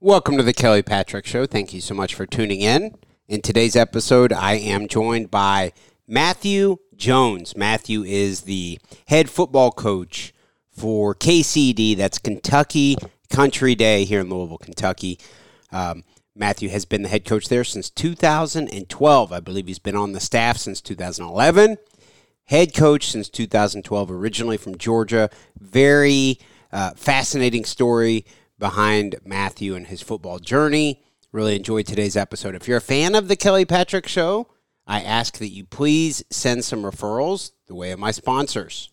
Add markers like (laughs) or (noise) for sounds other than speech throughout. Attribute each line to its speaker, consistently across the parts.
Speaker 1: Welcome to the Kelly Patrick Show. Thank you so much for tuning in. In today's episode, I am joined by Matthew Jones. Matthew is the head football coach for KCD, that's Kentucky Country Day here in Louisville, Kentucky. Um, Matthew has been the head coach there since 2012. I believe he's been on the staff since 2011 head coach since 2012, originally from Georgia. Very uh, fascinating story behind Matthew and his football journey. Really enjoyed today's episode. If you're a fan of the Kelly Patrick Show, I ask that you please send some referrals the way of my sponsors.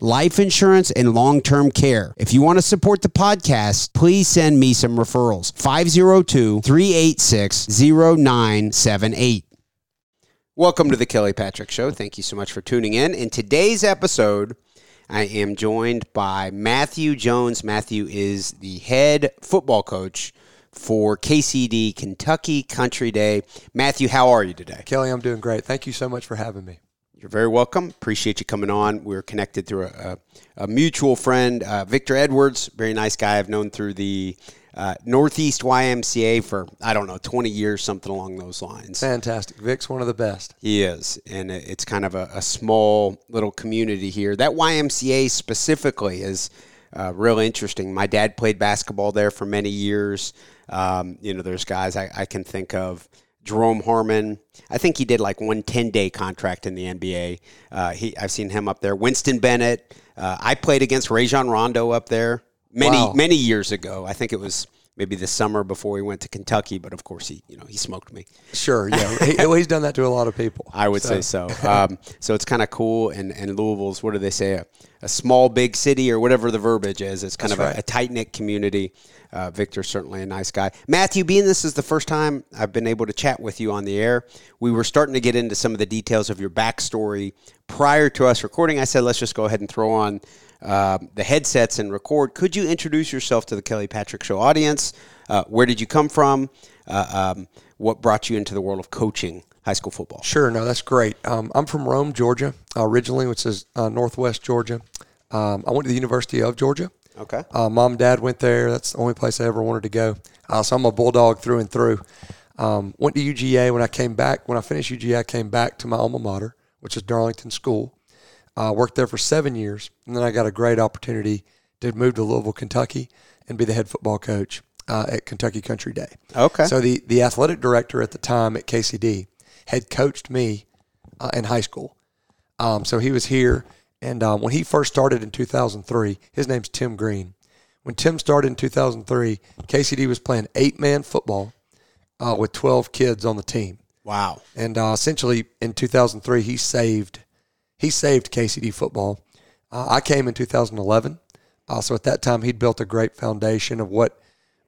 Speaker 1: life insurance and long term care. If you want to support the podcast, please send me some referrals. 502 386 0978. Welcome to the Kelly Patrick Show. Thank you so much for tuning in. In today's episode, I am joined by Matthew Jones. Matthew is the head football coach for KCD Kentucky Country Day. Matthew, how are you today?
Speaker 2: Kelly, I'm doing great. Thank you so much for having me.
Speaker 1: You're very welcome. Appreciate you coming on. We're connected through a, a, a mutual friend, uh, Victor Edwards. Very nice guy. I've known through the uh, Northeast YMCA for I don't know 20 years, something along those lines.
Speaker 2: Fantastic. Vic's one of the best.
Speaker 1: He is, and it's kind of a, a small little community here. That YMCA specifically is uh, real interesting. My dad played basketball there for many years. Um, you know, there's guys I, I can think of. Jerome Harmon. I think he did like one 10 day contract in the NBA. Uh, he, I've seen him up there. Winston Bennett. Uh, I played against Rajon Rondo up there many
Speaker 2: Wow.
Speaker 1: many years ago. I think it was maybe the summer before he went to Kentucky. But of course, he you know he smoked me.
Speaker 2: Sure, yeah. (laughs) he, he's done that to a lot of people.
Speaker 1: I would say so. Um, so it's kind of cool. And, and Louisville's, what do they say, a, a small, big city or whatever the verbiage is. It's kind
Speaker 2: That's
Speaker 1: of a, a tight knit community. Uh, Victor's certainly a nice guy. Matthew, being this is the first time I've been able to chat with you on the air, we were starting to get into some of the details of your backstory prior to us recording. I said, let's just go ahead and throw on um, the headsets and record. Could you introduce yourself to the Kelly Patrick Show audience? Uh, where did you come from? Uh, um, what brought you into the world of coaching high school football?
Speaker 2: Sure, no, that's great. Um, I'm from Rome, Georgia, originally, which is uh, northwest Georgia. Um, I went to the University of Georgia.
Speaker 1: Okay.
Speaker 2: Uh, Mom and Dad went there. That's the only place I ever wanted to go. Uh, so I'm a bulldog through and through. Um, went to UGA. When I came back, when I finished UGA, I came back to my alma mater, which is Darlington School. Uh, worked there for seven years, and then I got a great opportunity to move to Louisville, Kentucky, and be the head football coach uh, at Kentucky Country Day.
Speaker 1: Okay.
Speaker 2: So the the athletic director at the time at KCD had coached me uh, in high school. Um, so he was here, and um, when he first started in 2003, his name's Tim Green. When Tim started in 2003, KCD was playing eight man football uh, with 12 kids on the team.
Speaker 1: Wow.
Speaker 2: And uh, essentially, in 2003, he saved he saved KCD football. Uh, I came in 2011. Uh, so at that time, he'd built a great foundation of what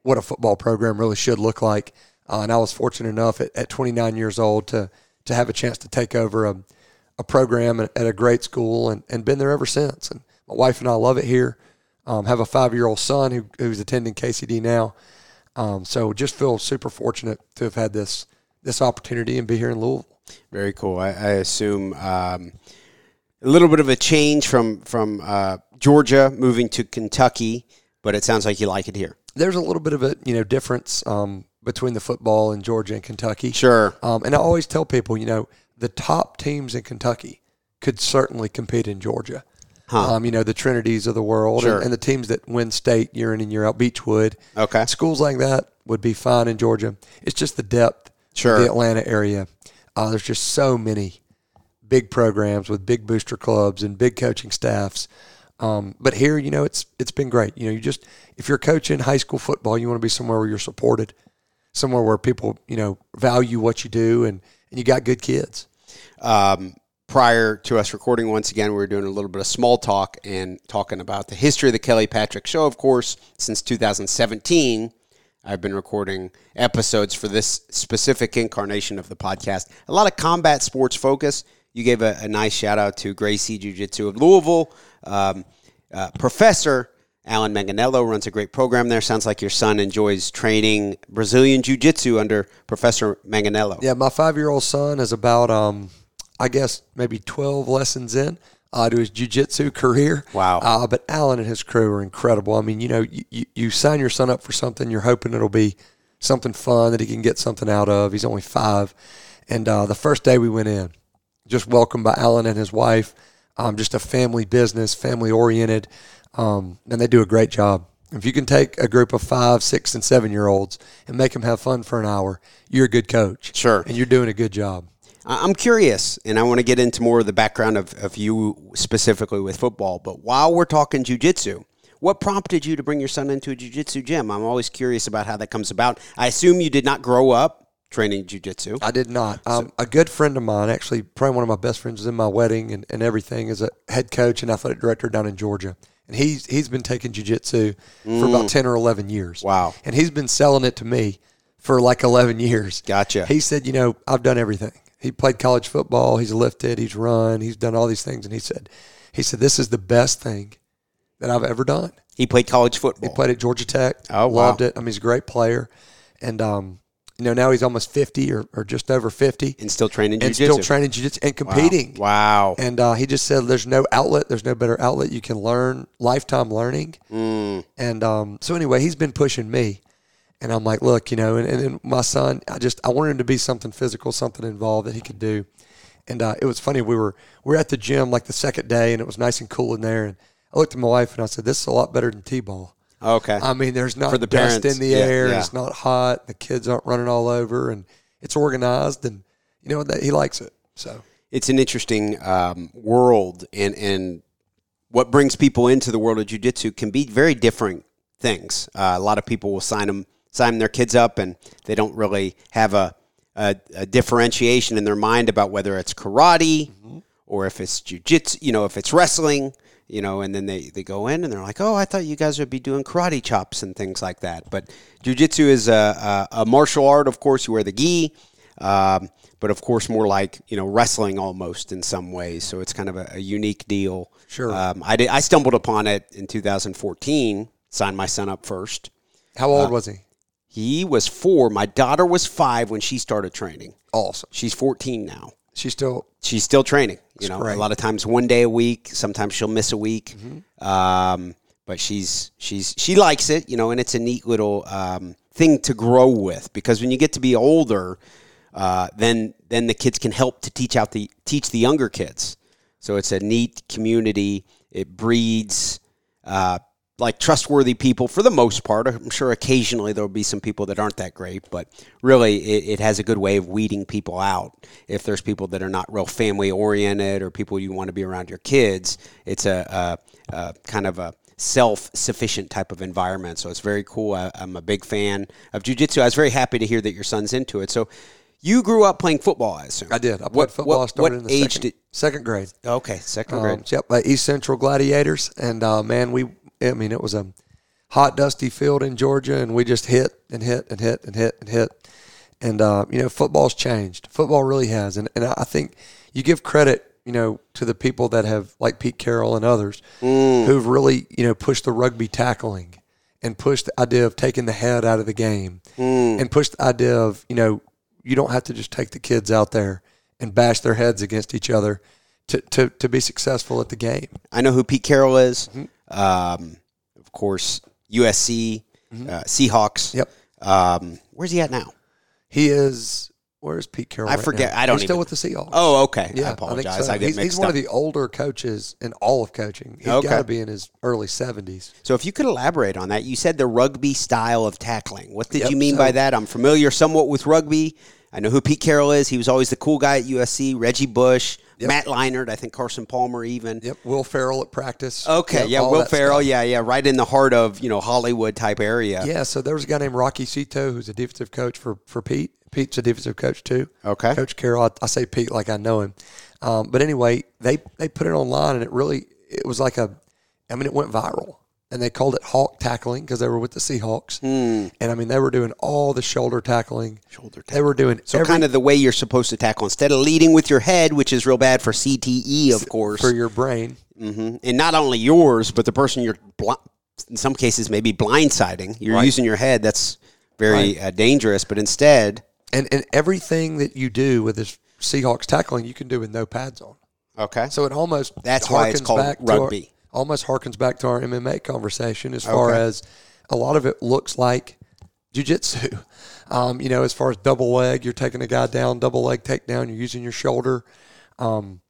Speaker 2: what a football program really should look like. Uh, and I was fortunate enough at, at 29 years old to to have a chance to take over a, a program at, a great school and, and been there ever since. And my wife and I love it here. Um, have a five year old son who, who's attending KCD now. Um, so just feel super fortunate to have had this this opportunity and be here in Louisville.
Speaker 1: Very cool. I, I assume um, a little bit of a change from from uh, Georgia moving to Kentucky, but it sounds like you like it here.
Speaker 2: There's a little bit of a you know difference um, between the football in Georgia and Kentucky.
Speaker 1: Sure.
Speaker 2: Um, and I always tell people, you know, the top teams in Kentucky could certainly compete in Georgia.
Speaker 1: Huh.
Speaker 2: Um, you know, the Trinities of the world
Speaker 1: Sure.
Speaker 2: and, and the teams that win state year in and year out, Beechwood.
Speaker 1: Okay.
Speaker 2: Schools like that would be fine in Georgia. It's just the depth
Speaker 1: Sure.
Speaker 2: of the Atlanta area. Uh, there's just so many big programs with big booster clubs and big coaching staffs. Um, but here, you know, it's it's been great. You know, you just if you're coaching high school football, you want to be somewhere where you're supported, somewhere where people you know value what you do, and and you got good kids.
Speaker 1: um, prior to us recording once again we were doing a little bit of small talk and talking about the history of the kelly patrick show of course since 2017 i've been recording episodes for this specific incarnation of the podcast a lot of combat sports focus you gave a, a nice shout out to gracie jiu-jitsu of louisville um, uh, professor alan manganello runs a great program there sounds like your son enjoys training brazilian jiu-jitsu under professor manganello
Speaker 2: Yeah, my five year old son is about, um, I guess, maybe 12 lessons in uh, to his jiu-jitsu career.
Speaker 1: Wow.
Speaker 2: Uh, but Alan and his crew are incredible. I mean, you know, you, you, you sign your son up for something, you're hoping it'll be something fun that he can get something out of. He's only five. And uh, the first day we went in, just welcomed by Alan and his wife, um, just a family business, family oriented. Um, and they do a great job. If you can take a group of five, six, and seven year olds and make them have fun for an hour, you're a good coach.
Speaker 1: Sure.
Speaker 2: And you're doing a good job.
Speaker 1: I'm curious, and I want to get into more of the background of, of you specifically with football. But while we're talking jujitsu, what prompted you to bring your son into a jujitsu gym? I'm always curious about how that comes about. I assume you did not grow up training jujitsu.
Speaker 2: I did not. Um, a good friend of mine, actually, probably one of my best friends, was in my wedding and, and everything, is a head coach and athletic director down in Georgia. And he's he's been taking jujitsu for about ten or eleven years.
Speaker 1: Wow.
Speaker 2: And he's been selling it to me for like eleven years.
Speaker 1: Gotcha.
Speaker 2: He said, you know, I've done everything. He played college football. He's lifted. He's run. He's done all these things. And he said, he said, this is the best thing that I've ever done.
Speaker 1: He played college football.
Speaker 2: He played at Georgia Tech.
Speaker 1: Oh, wow.
Speaker 2: Loved it. I mean, he's a great player. And, um, you know, now he's almost 50 or, or just over 50
Speaker 1: and still training
Speaker 2: and
Speaker 1: jiu-jitsu.
Speaker 2: still training jiu-jitsu and competing.
Speaker 1: Wow.
Speaker 2: And uh, he just said there's no outlet. There's no better outlet. You can learn lifetime learning.
Speaker 1: Mm.
Speaker 2: And um, so anyway, he's been pushing me. And I'm like, look, you know, and, and then my son, I just, I wanted him to be something physical, something involved that he could do. And uh, it was funny. We were, we were at the gym like the second day and it was nice and cool in there. And I looked at my wife and I said, this is a lot better than T-ball.
Speaker 1: Okay.
Speaker 2: I mean, there's not
Speaker 1: For the
Speaker 2: dust
Speaker 1: parents,
Speaker 2: in the
Speaker 1: yeah,
Speaker 2: air.
Speaker 1: yeah.
Speaker 2: It's not hot. The kids aren't running all over, and it's organized. And you know that he likes it. So
Speaker 1: it's an interesting um, world, and and what brings people into the world of jujitsu can be very different things. Uh, a lot of people will sign them, sign their kids up, and they don't really have a, a, a differentiation in their mind about whether it's karate or if it's jujitsu. You know, if it's wrestling. You know, and then they, they go in and they're like, "Oh, I thought you guys would be doing karate chops and things like that." But jujitsu is a, a, a martial art. Of course, you wear the gi, um, but of course, more like you know wrestling almost in some ways. So it's kind of a, a unique deal.
Speaker 2: Sure.
Speaker 1: Um, I did. I stumbled upon it in 2014. Signed my son up first.
Speaker 2: how old was he?
Speaker 1: He was four. My daughter was five when she started training.
Speaker 2: Awesome.
Speaker 1: She's 14 now.
Speaker 2: She's still
Speaker 1: She's still training. You know,
Speaker 2: great.
Speaker 1: a lot of times one day a week. Sometimes she'll miss a week. Um, but she's she's she likes it. You know, and it's a neat little um, thing to grow with because when you get to be older, uh, then then the kids can help to teach out the teach the younger kids. So it's a neat community. It breeds uh, like trustworthy people for the most part. I'm sure occasionally there'll be some people that aren't that great, but really it, it has a good way of weeding people out. If there's people that are not real family oriented or people you want to be around your kids, it's a, a, a kind of a self sufficient type of environment. So it's very cool. I, I'm a big fan of jujitsu. I was very happy to hear that your son's into it. So You grew up playing football, I assume.
Speaker 2: I did. I played
Speaker 1: What-
Speaker 2: football. I
Speaker 1: what-
Speaker 2: started
Speaker 1: what
Speaker 2: in the
Speaker 1: age
Speaker 2: second,
Speaker 1: did-
Speaker 2: second grade.
Speaker 1: Okay, second
Speaker 2: Um,
Speaker 1: grade.
Speaker 2: yep, by East Central Gladiators, and uh, man, we I mean it was a hot, dusty field in Georgia, and we just hit and hit and hit and hit and hit, and uh, you know football's changed. Football really has, and and I think you give credit, you know, to the people that have like Pete Carroll and others who've really you know pushed the rugby tackling and pushed the idea of taking the head out of the game and pushed the idea of you know you don't have to just take the kids out there and bash their heads against each other to, to, to be successful at the game.
Speaker 1: I know who Pete Carroll is.
Speaker 2: Mm-hmm.
Speaker 1: Um, of course, USC, uh, Seahawks.
Speaker 2: Yep.
Speaker 1: Um, where's he at now?
Speaker 2: He is where's Pete Carroll?
Speaker 1: I
Speaker 2: right
Speaker 1: forget.
Speaker 2: now?
Speaker 1: I don't
Speaker 2: He's still with the Seahawks.
Speaker 1: Oh, okay.
Speaker 2: yeah,
Speaker 1: I apologize. I,
Speaker 2: so.
Speaker 1: get
Speaker 2: he's,
Speaker 1: mixed
Speaker 2: he's one
Speaker 1: up.
Speaker 2: of the older coaches in all of coaching. He's
Speaker 1: Okay.
Speaker 2: got to be in his early seventies.
Speaker 1: So if you could elaborate on that, you said the rugby style of tackling. What did
Speaker 2: Yep,
Speaker 1: you mean
Speaker 2: so-
Speaker 1: by that? I'm familiar somewhat with rugby. I know who Pete Carroll is. He was always the cool guy at USC. Reggie Bush, Matt Leinart. I think Carson Palmer even.
Speaker 2: Yep, Will Ferrell at practice.
Speaker 1: Okay,
Speaker 2: Yep,
Speaker 1: yeah, Will
Speaker 2: that
Speaker 1: Ferrell.
Speaker 2: stuff.
Speaker 1: Yeah, yeah, right in the heart of you know Hollywood type area.
Speaker 2: Yeah, so there was a guy named Rocky Seto who's a defensive coach for, for Pete. Pete's a defensive coach too.
Speaker 1: Okay.
Speaker 2: Coach Carroll. I, I say Pete like I know him. Um, but anyway, they they put it online and it really it was like a, I mean it went viral and they called it hawk tackling because they were with the Seahawks. And I mean they were doing all the shoulder tackling.
Speaker 1: Shoulder
Speaker 2: They were doing
Speaker 1: So
Speaker 2: every,
Speaker 1: kind of the way you're supposed to tackle instead of leading with your head, which is real bad for CTE, of course,
Speaker 2: for your brain.
Speaker 1: hmm and not only yours, but the person you're bl- in some cases maybe blindsiding. You're
Speaker 2: Right.
Speaker 1: using your head. That's very uh, dangerous. But instead,
Speaker 2: And and everything that you do with this Seahawks tackling, you can do with no pads on.
Speaker 1: okay,
Speaker 2: So it almost
Speaker 1: That's why it's called
Speaker 2: to our-
Speaker 1: rugby.
Speaker 2: Almost harkens back to our MMA conversation as far
Speaker 1: Okay.
Speaker 2: as a lot of it looks like jujitsu. (laughs) Um, you know, as far as double leg, you're taking a guy down, double leg takedown, you're using your shoulder. Um,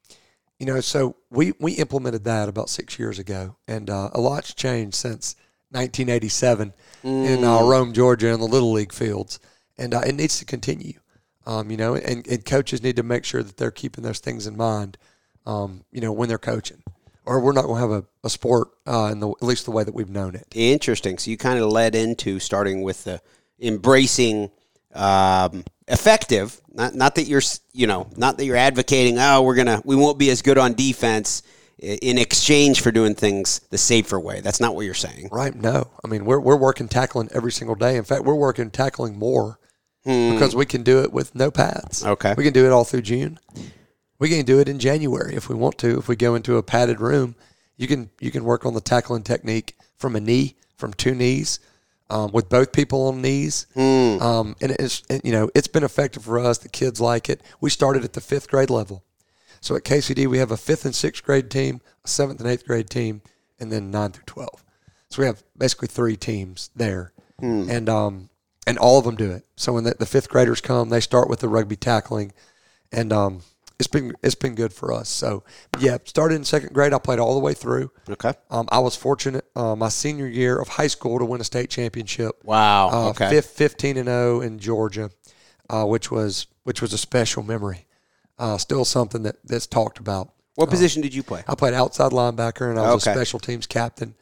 Speaker 2: you know, so we we implemented that about six years ago, and uh, a lot's changed since 1987 in uh, Rome, Georgia, in the little league fields, and uh, it needs to continue. Um, you know, and, and coaches need to make sure that they're keeping those things in mind. Um, you know, when they're coaching, or we're not going to have a, a sport uh, in the at least the way that we've known it.
Speaker 1: interesting. So you kind of led into starting with the embracing um, effective. Not not that you're you know not that you're advocating. Oh, we're gonna we won't be as good on defense in exchange for doing things the safer way. That's not what you're saying.
Speaker 2: Right? No, I mean we're we're working tackling every single day. In fact, we're working tackling more because we can do it with no pads.
Speaker 1: Hmm. Okay.
Speaker 2: we can do it all through June. We can do it in January if we want to. If we go into a padded room, you can you can work on the tackling technique from a knee, from two knees, um, with both people on knees. Um, and it's and, you know it's been effective for us. The kids like it. We started at the fifth grade level. So at KCD, we have a fifth and sixth grade team, a seventh and eighth grade team, and then nine through twelve. So we have basically three teams there, and um, and all of them do it. So when the, the fifth graders come, they start with the rugby tackling, and um, it's been it's been good for us. So yeah, started in second grade. I played all the way through.
Speaker 1: Okay.
Speaker 2: Um, I was fortunate uh, my senior year of high school to win a state championship.
Speaker 1: Wow.
Speaker 2: Uh,
Speaker 1: okay.
Speaker 2: fif- 15 and 0 in Georgia, uh, which was which was a special memory. Uh, still something that, that's talked about.
Speaker 1: What position did you play?
Speaker 2: I played outside linebacker and I was
Speaker 1: Okay.
Speaker 2: a special teams captain.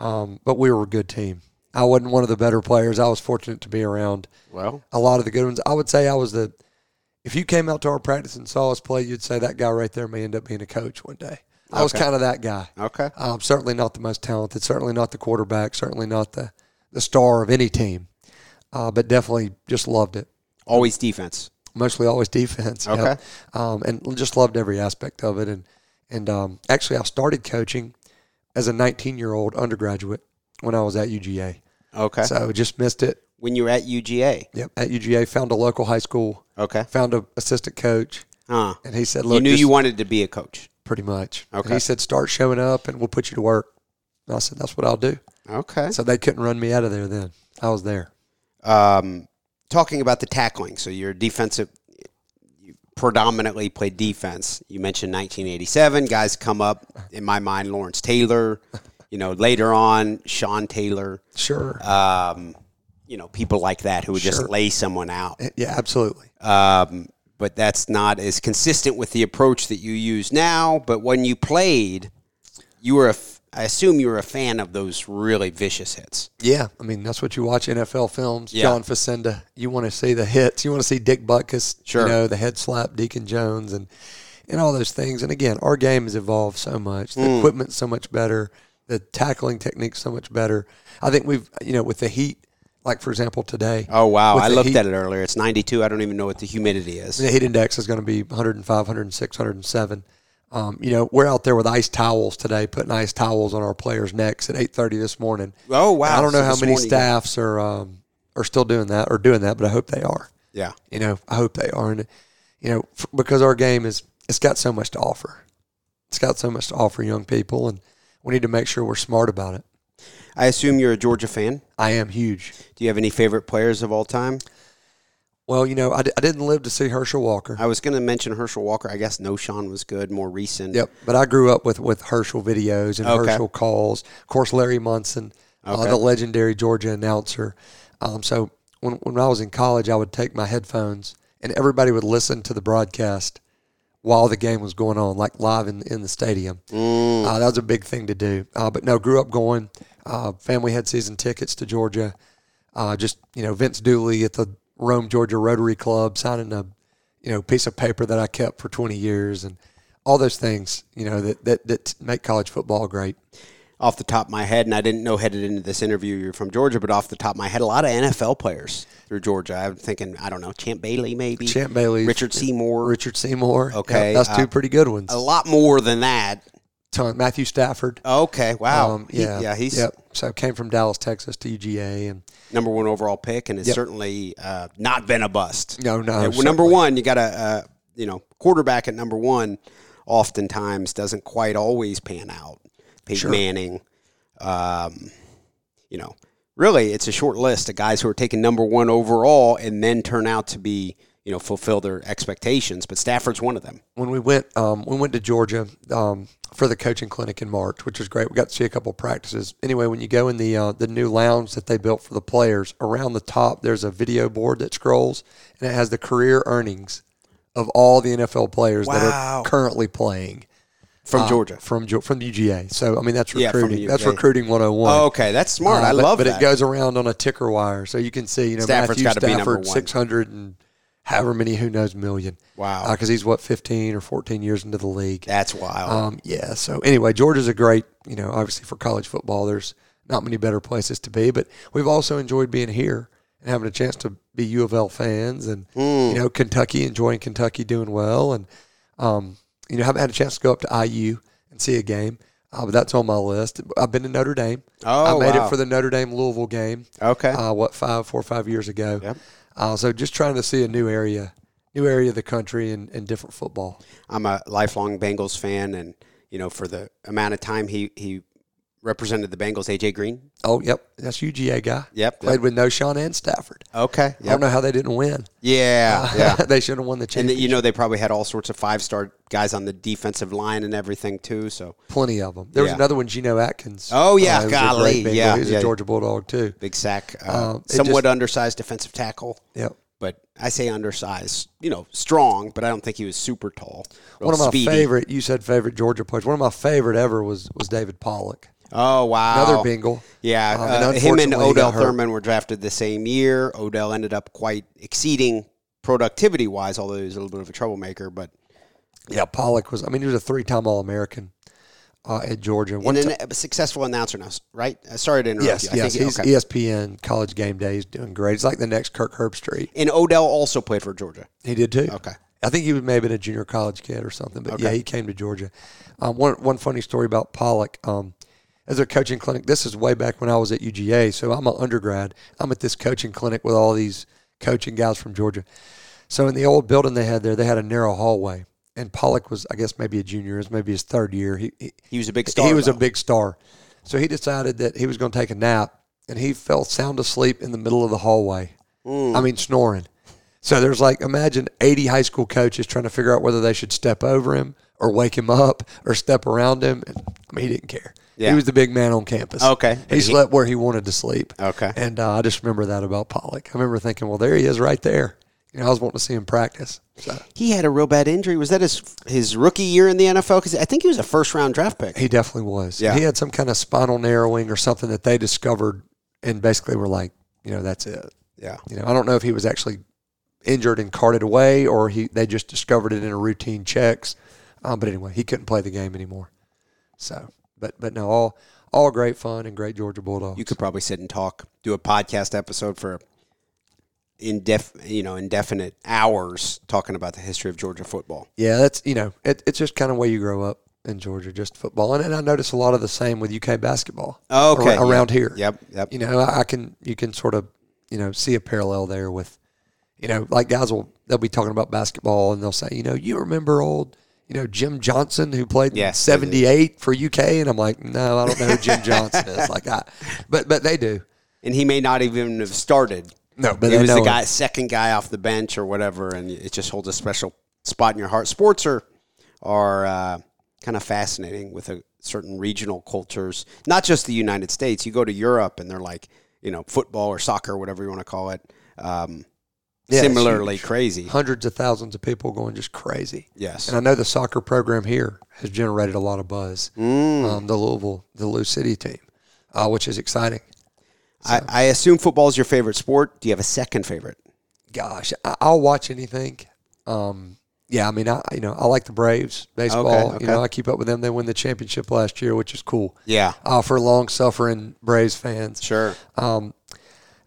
Speaker 2: Um, but we were a good team. I wasn't one of the better players. I was fortunate to be around
Speaker 1: Well,
Speaker 2: a lot of the good ones. I would say I was the. If you came out to our practice and saw us play, you'd say that guy right there may end up being a coach one day. I was kind of that guy.
Speaker 1: okay.
Speaker 2: Um, certainly not the most talented. Certainly not the quarterback. Certainly not the the star of any team. Uh, but definitely just loved it.
Speaker 1: Always defense.
Speaker 2: Mostly always defense.
Speaker 1: Okay.
Speaker 2: Um, and just loved every aspect of it. And and um, actually, I started coaching as a 19 year old undergraduate when I was at UGA.
Speaker 1: Okay.
Speaker 2: So just missed it.
Speaker 1: When you were at UGA.
Speaker 2: Yep. At UGA, found a local high school,
Speaker 1: Okay.
Speaker 2: found an assistant coach,
Speaker 1: Huh.
Speaker 2: and he said, "Look,
Speaker 1: you knew you wanted to be a coach.
Speaker 2: pretty much." And
Speaker 1: Okay.
Speaker 2: he said, "Start showing up, and we'll put you to work." And I said, "That's what I'll do."
Speaker 1: Okay.
Speaker 2: So they couldn't run me out of there. Then I was there.
Speaker 1: um, talking about the tackling. So you're defensive. You predominantly played defense. You mentioned 1987. Guys come up in my mind. Lawrence Taylor. You know, later on, Sean Taylor.
Speaker 2: Sure.
Speaker 1: Um, you know, people like that who would just lay someone out.
Speaker 2: yeah, absolutely.
Speaker 1: Um, but that's not as consistent with the approach that you use now. But when you played, you were a, f- I assume you were a fan of those really vicious hits.
Speaker 2: Yeah, I mean that's what you watch NFL films.
Speaker 1: Yeah.
Speaker 2: John Facenda. You want to see the hits. You want to see Dick Butkus.
Speaker 1: Sure.
Speaker 2: You know the head slap, Deacon Jones, and and all those things. And again, our game has evolved so much. The equipment's so much better. The tackling technique's so much better. I think we've you know with the heat, like for example today.
Speaker 1: Oh wow, I looked
Speaker 2: heat,
Speaker 1: at it earlier. It's 92. I don't even know what the humidity is.
Speaker 2: The heat index is going to be 105, 106, 107. Um, you know, we're out there with ice towels today, putting ice towels on our players' necks at 8:30 this morning.
Speaker 1: Oh wow.
Speaker 2: I don't know
Speaker 1: So
Speaker 2: how many
Speaker 1: morning-
Speaker 2: staffs are um, are still doing that or doing that, but I hope they are.
Speaker 1: Yeah.
Speaker 2: You know, I hope they are, and you know, f- because our game is it's got so much to offer. It's got so much to offer young people, and we need to make sure we're smart about it.
Speaker 1: I assume you're a Georgia fan.
Speaker 2: I am huge.
Speaker 1: Do you have any favorite players of all time?
Speaker 2: Well, you know, I, d- I didn't live to see Herschel Walker.
Speaker 1: I was going to mention Herschel Walker. I guess No Sean was good, more recent.
Speaker 2: Yep, but I grew up with with Herschel videos and
Speaker 1: Okay.
Speaker 2: Herschel calls. Of course, Larry Munson,
Speaker 1: Okay.
Speaker 2: uh, the legendary Georgia announcer. Um, so when when I was in college, I would take my headphones and everybody would listen to the broadcast while the game was going on, like live in in the stadium.
Speaker 1: Mm.
Speaker 2: Uh, that was a big thing to do. Uh, but no, grew up going. Uh, family had season tickets to Georgia. Uh, just you know, Vince Dooley at the Rome, Georgia Rotary Club signing a you know piece of paper that I kept for 20 years and all those things you know that that, that make college football great.
Speaker 1: Off the top of my head, and I didn't know headed into this interview you're from Georgia, but off the top of my head, a lot of NFL players through Georgia. I'm thinking, I don't know, Champ Bailey maybe,
Speaker 2: Champ Bailey,
Speaker 1: Richard Seymour,
Speaker 2: Richard Seymour.
Speaker 1: Okay,
Speaker 2: Yep, that's two
Speaker 1: uh,
Speaker 2: pretty good ones.
Speaker 1: a lot more than that.
Speaker 2: Ton, Matthew Stafford.
Speaker 1: Okay, wow,
Speaker 2: Um,
Speaker 1: He-
Speaker 2: yeah,
Speaker 1: yeah, he's
Speaker 2: yep. So came from Dallas, Texas to UGA, and
Speaker 1: number one overall pick, and it's
Speaker 2: Yep.
Speaker 1: certainly uh, not been a bust.
Speaker 2: no, no,
Speaker 1: Yeah, number one, you got a uh, you know quarterback at number one. Oftentimes doesn't quite always pan out. Peyton
Speaker 2: Sure.
Speaker 1: Manning, um, you know, really, it's a short list of guys who are taken number one overall and then turn out to be you know fulfill their expectations. But Stafford's one of them.
Speaker 2: when we went um, we went to Georgia um, for the coaching clinic in March, which was great. We got to see a couple practices. Anyway, when you go in the uh, the new lounge that they built for the players, around the top there's a video board that scrolls and it has the career earnings of all the NFL players that are currently playing
Speaker 1: From
Speaker 2: uh,
Speaker 1: Georgia.
Speaker 2: from from the UGA. So I mean that's
Speaker 1: Yeah,
Speaker 2: recruiting. that's recruiting 101.
Speaker 1: Oh, okay, that's smart.
Speaker 2: Uh,
Speaker 1: I
Speaker 2: but,
Speaker 1: love
Speaker 2: but
Speaker 1: that.
Speaker 2: it goes around on a ticker wire, so you can see you know
Speaker 1: Stafford's
Speaker 2: Matthew
Speaker 1: gotta be number
Speaker 2: Stafford
Speaker 1: one.
Speaker 2: six hundred and however many who knows million.
Speaker 1: Wow.
Speaker 2: because he's what fifteen or fourteen years into the league.
Speaker 1: that's wild.
Speaker 2: Um, yeah. So anyway, Georgia's a great, you know, obviously for college football, there's not many better places to be, but we've also enjoyed being here and having a chance to be U of L fans and, you know, Kentucky, enjoying Kentucky doing well. And, um, you know, haven't had a chance to go up to IU and see a game, uh, but that's on my list. I've been to Notre Dame.
Speaker 1: Oh,
Speaker 2: I made
Speaker 1: wow.
Speaker 2: it for the Notre Dame Louisville game.
Speaker 1: okay.
Speaker 2: Uh, what, five, four or five years ago.
Speaker 1: Yep.
Speaker 2: Uh, so just trying to see a new area, new area of the country and, and different football.
Speaker 1: I'm a lifelong Bengals fan, and you know, for the amount of time he he represented the Bengals, AJ Green.
Speaker 2: Oh, yep. That's UGA guy.
Speaker 1: Yep.
Speaker 2: Played with Knowshon and Stafford.
Speaker 1: Okay.
Speaker 2: I don't know how they didn't win.
Speaker 1: Yeah. (laughs) Yeah.
Speaker 2: they should have won the
Speaker 1: and
Speaker 2: championship.
Speaker 1: the, you know they probably had all sorts of five star guys on the defensive line and everything too. So
Speaker 2: Plenty of them. There was another one, Geno Atkins.
Speaker 1: Oh, yeah,
Speaker 2: a
Speaker 1: golly, yeah,
Speaker 2: He was
Speaker 1: yeah.
Speaker 2: a Georgia Bulldog, too.
Speaker 1: big sack, uh,
Speaker 2: Uh,
Speaker 1: somewhat
Speaker 2: just-
Speaker 1: undersized defensive tackle.
Speaker 2: Yep.
Speaker 1: But I say undersized, you know, strong, but I don't think he was super tall.
Speaker 2: One of my
Speaker 1: speedy.
Speaker 2: favorite, you said favorite Georgia players. One of my favorite ever was was David Pollack.
Speaker 1: Oh wow,
Speaker 2: Another Bengal.
Speaker 1: Yeah,
Speaker 2: Um,
Speaker 1: uh,
Speaker 2: and
Speaker 1: him and Odell. Thurman were drafted the same year. Odell ended up quite exceeding productivity wise, although he was a little bit of a troublemaker. But
Speaker 2: Yeah, Pollack was, I mean, he was a three time All American uh, at Georgia. One
Speaker 1: and an, a successful announcer now, right? Uh, Sorry to interrupt
Speaker 2: yes,
Speaker 1: you. I
Speaker 2: yes.
Speaker 1: think,
Speaker 2: He's
Speaker 1: okay.
Speaker 2: ESPN College Game Day. He's doing great. He's like the next Kirk Herbstreit.
Speaker 1: And Odell also played for Georgia.
Speaker 2: He did too.
Speaker 1: Okay.
Speaker 2: I think he was maybe a junior college kid or something, but yeah, he came to Georgia. Um, one one funny story about Pollack. Um, as a coaching clinic, this is way back when I was at UGA. So I'm an undergrad. I'm at this coaching clinic with all these coaching guys from Georgia. So in the old building they had there, they had a narrow hallway, and Pollack was, I guess, maybe a junior. It was maybe his third year. He he,
Speaker 1: He was a big star.
Speaker 2: he was a big star. So he decided that he was going to take a nap, and he fell sound asleep in the middle of the hallway. Mm. I mean, snoring. So there's like, imagine 80 high school coaches trying to figure out whether they should step over him or wake him up or step around him. And, I mean, he didn't care.
Speaker 1: Yeah.
Speaker 2: He was the big man on campus.
Speaker 1: Okay.
Speaker 2: He slept where he wanted to sleep.
Speaker 1: Okay.
Speaker 2: And uh, I just remember that about Pollack. I remember thinking, well, there he is right there. You know, I was wanting to see him practice. So
Speaker 1: He had a real bad injury. Was that his his rookie year in the NFL? Because I think he was a first round draft pick.
Speaker 2: he definitely was.
Speaker 1: Yeah.
Speaker 2: He had some kind of spinal narrowing or something that they discovered and basically were like, you know, that's it.
Speaker 1: Yeah.
Speaker 2: You know, I don't know if he was actually injured and carted away or he they just discovered it in a routine checks. Um, but anyway, he couldn't play the game anymore. So, but but no, all all great fun and great Georgia Bulldogs.
Speaker 1: You could probably sit and talk, do a podcast episode for indef, you know, indefinite hours talking about the history of Georgia football.
Speaker 2: yeah, that's you know, it, it's just kind of way you grow up in Georgia, just football, and, and I notice a lot of the same with UK basketball.
Speaker 1: Oh, okay.
Speaker 2: ar- around
Speaker 1: Yep.
Speaker 2: here.
Speaker 1: Yep. Yep.
Speaker 2: You know, I, I can you can sort of you know see a parallel there with, you know, like guys will they'll be talking about basketball and they'll say, you know, you remember old. You know Jim Johnson, who played
Speaker 1: Yes,
Speaker 2: in
Speaker 1: they do.
Speaker 2: '78 for UK, and I'm like, no, I don't know who Jim (laughs) Johnson is. Like, I, but but they do.
Speaker 1: And he may not even have started.
Speaker 2: No, but
Speaker 1: he
Speaker 2: they
Speaker 1: was the
Speaker 2: know him.
Speaker 1: guy, second guy off the bench or whatever, and it just holds a special spot in your heart. Sports are are uh, kind of fascinating with a certain regional cultures, not just the United States. You go to Europe, and they're like, you know, football or soccer, whatever you want to call it. Um,
Speaker 2: Yeah,
Speaker 1: similarly crazy.
Speaker 2: Hundreds of thousands of people going just crazy.
Speaker 1: Yes.
Speaker 2: And I know the soccer program here has generated a lot of buzz.
Speaker 1: Mm.
Speaker 2: Um, the Louisville, the Lou City team, uh, which is exciting.
Speaker 1: I, I assume football is your favorite sport. Do you have a second favorite?
Speaker 2: Gosh, I, I'll watch anything. Um, yeah, I mean, I you know I like the Braves baseball.
Speaker 1: Okay, okay.
Speaker 2: You know, I keep up with them. They win the championship last year, which is cool.
Speaker 1: Yeah.
Speaker 2: Uh, for long suffering Braves fans.
Speaker 1: Sure.
Speaker 2: Um,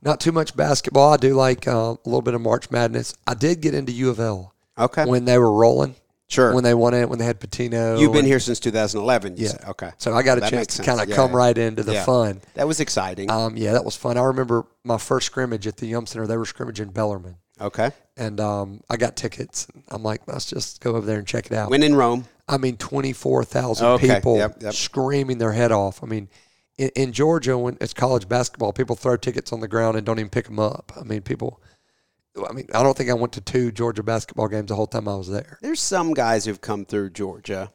Speaker 2: not too much basketball. I do like uh, a little bit of March Madness. I did get into U of L
Speaker 1: Okay.
Speaker 2: when they were rolling.
Speaker 1: sure.
Speaker 2: When they won it, when they had Pitino.
Speaker 1: You've been
Speaker 2: and-
Speaker 1: here since 2011. You
Speaker 2: Yeah.
Speaker 1: Okay.
Speaker 2: So I got a
Speaker 1: That
Speaker 2: chance to kind of
Speaker 1: Yeah,
Speaker 2: come
Speaker 1: yeah.
Speaker 2: right into the
Speaker 1: Yeah.
Speaker 2: fun.
Speaker 1: That was exciting.
Speaker 2: Um, yeah, that was fun. I remember my first scrimmage at the Yum Center. They were scrimmaging Bellarmine,
Speaker 1: okay.
Speaker 2: and um, I got tickets. I'm like, let's just go over there and check it out.
Speaker 1: When in Rome.
Speaker 2: I mean, 24,000
Speaker 1: Okay,
Speaker 2: people
Speaker 1: yep, yep.
Speaker 2: screaming their head off. I mean, in, in Georgia, when it's college basketball, people throw tickets on the ground and don't even pick them up. I mean, people. I mean, I don't think I went to two Georgia basketball games the whole time I was there.
Speaker 1: There's some guys who've come through Georgia.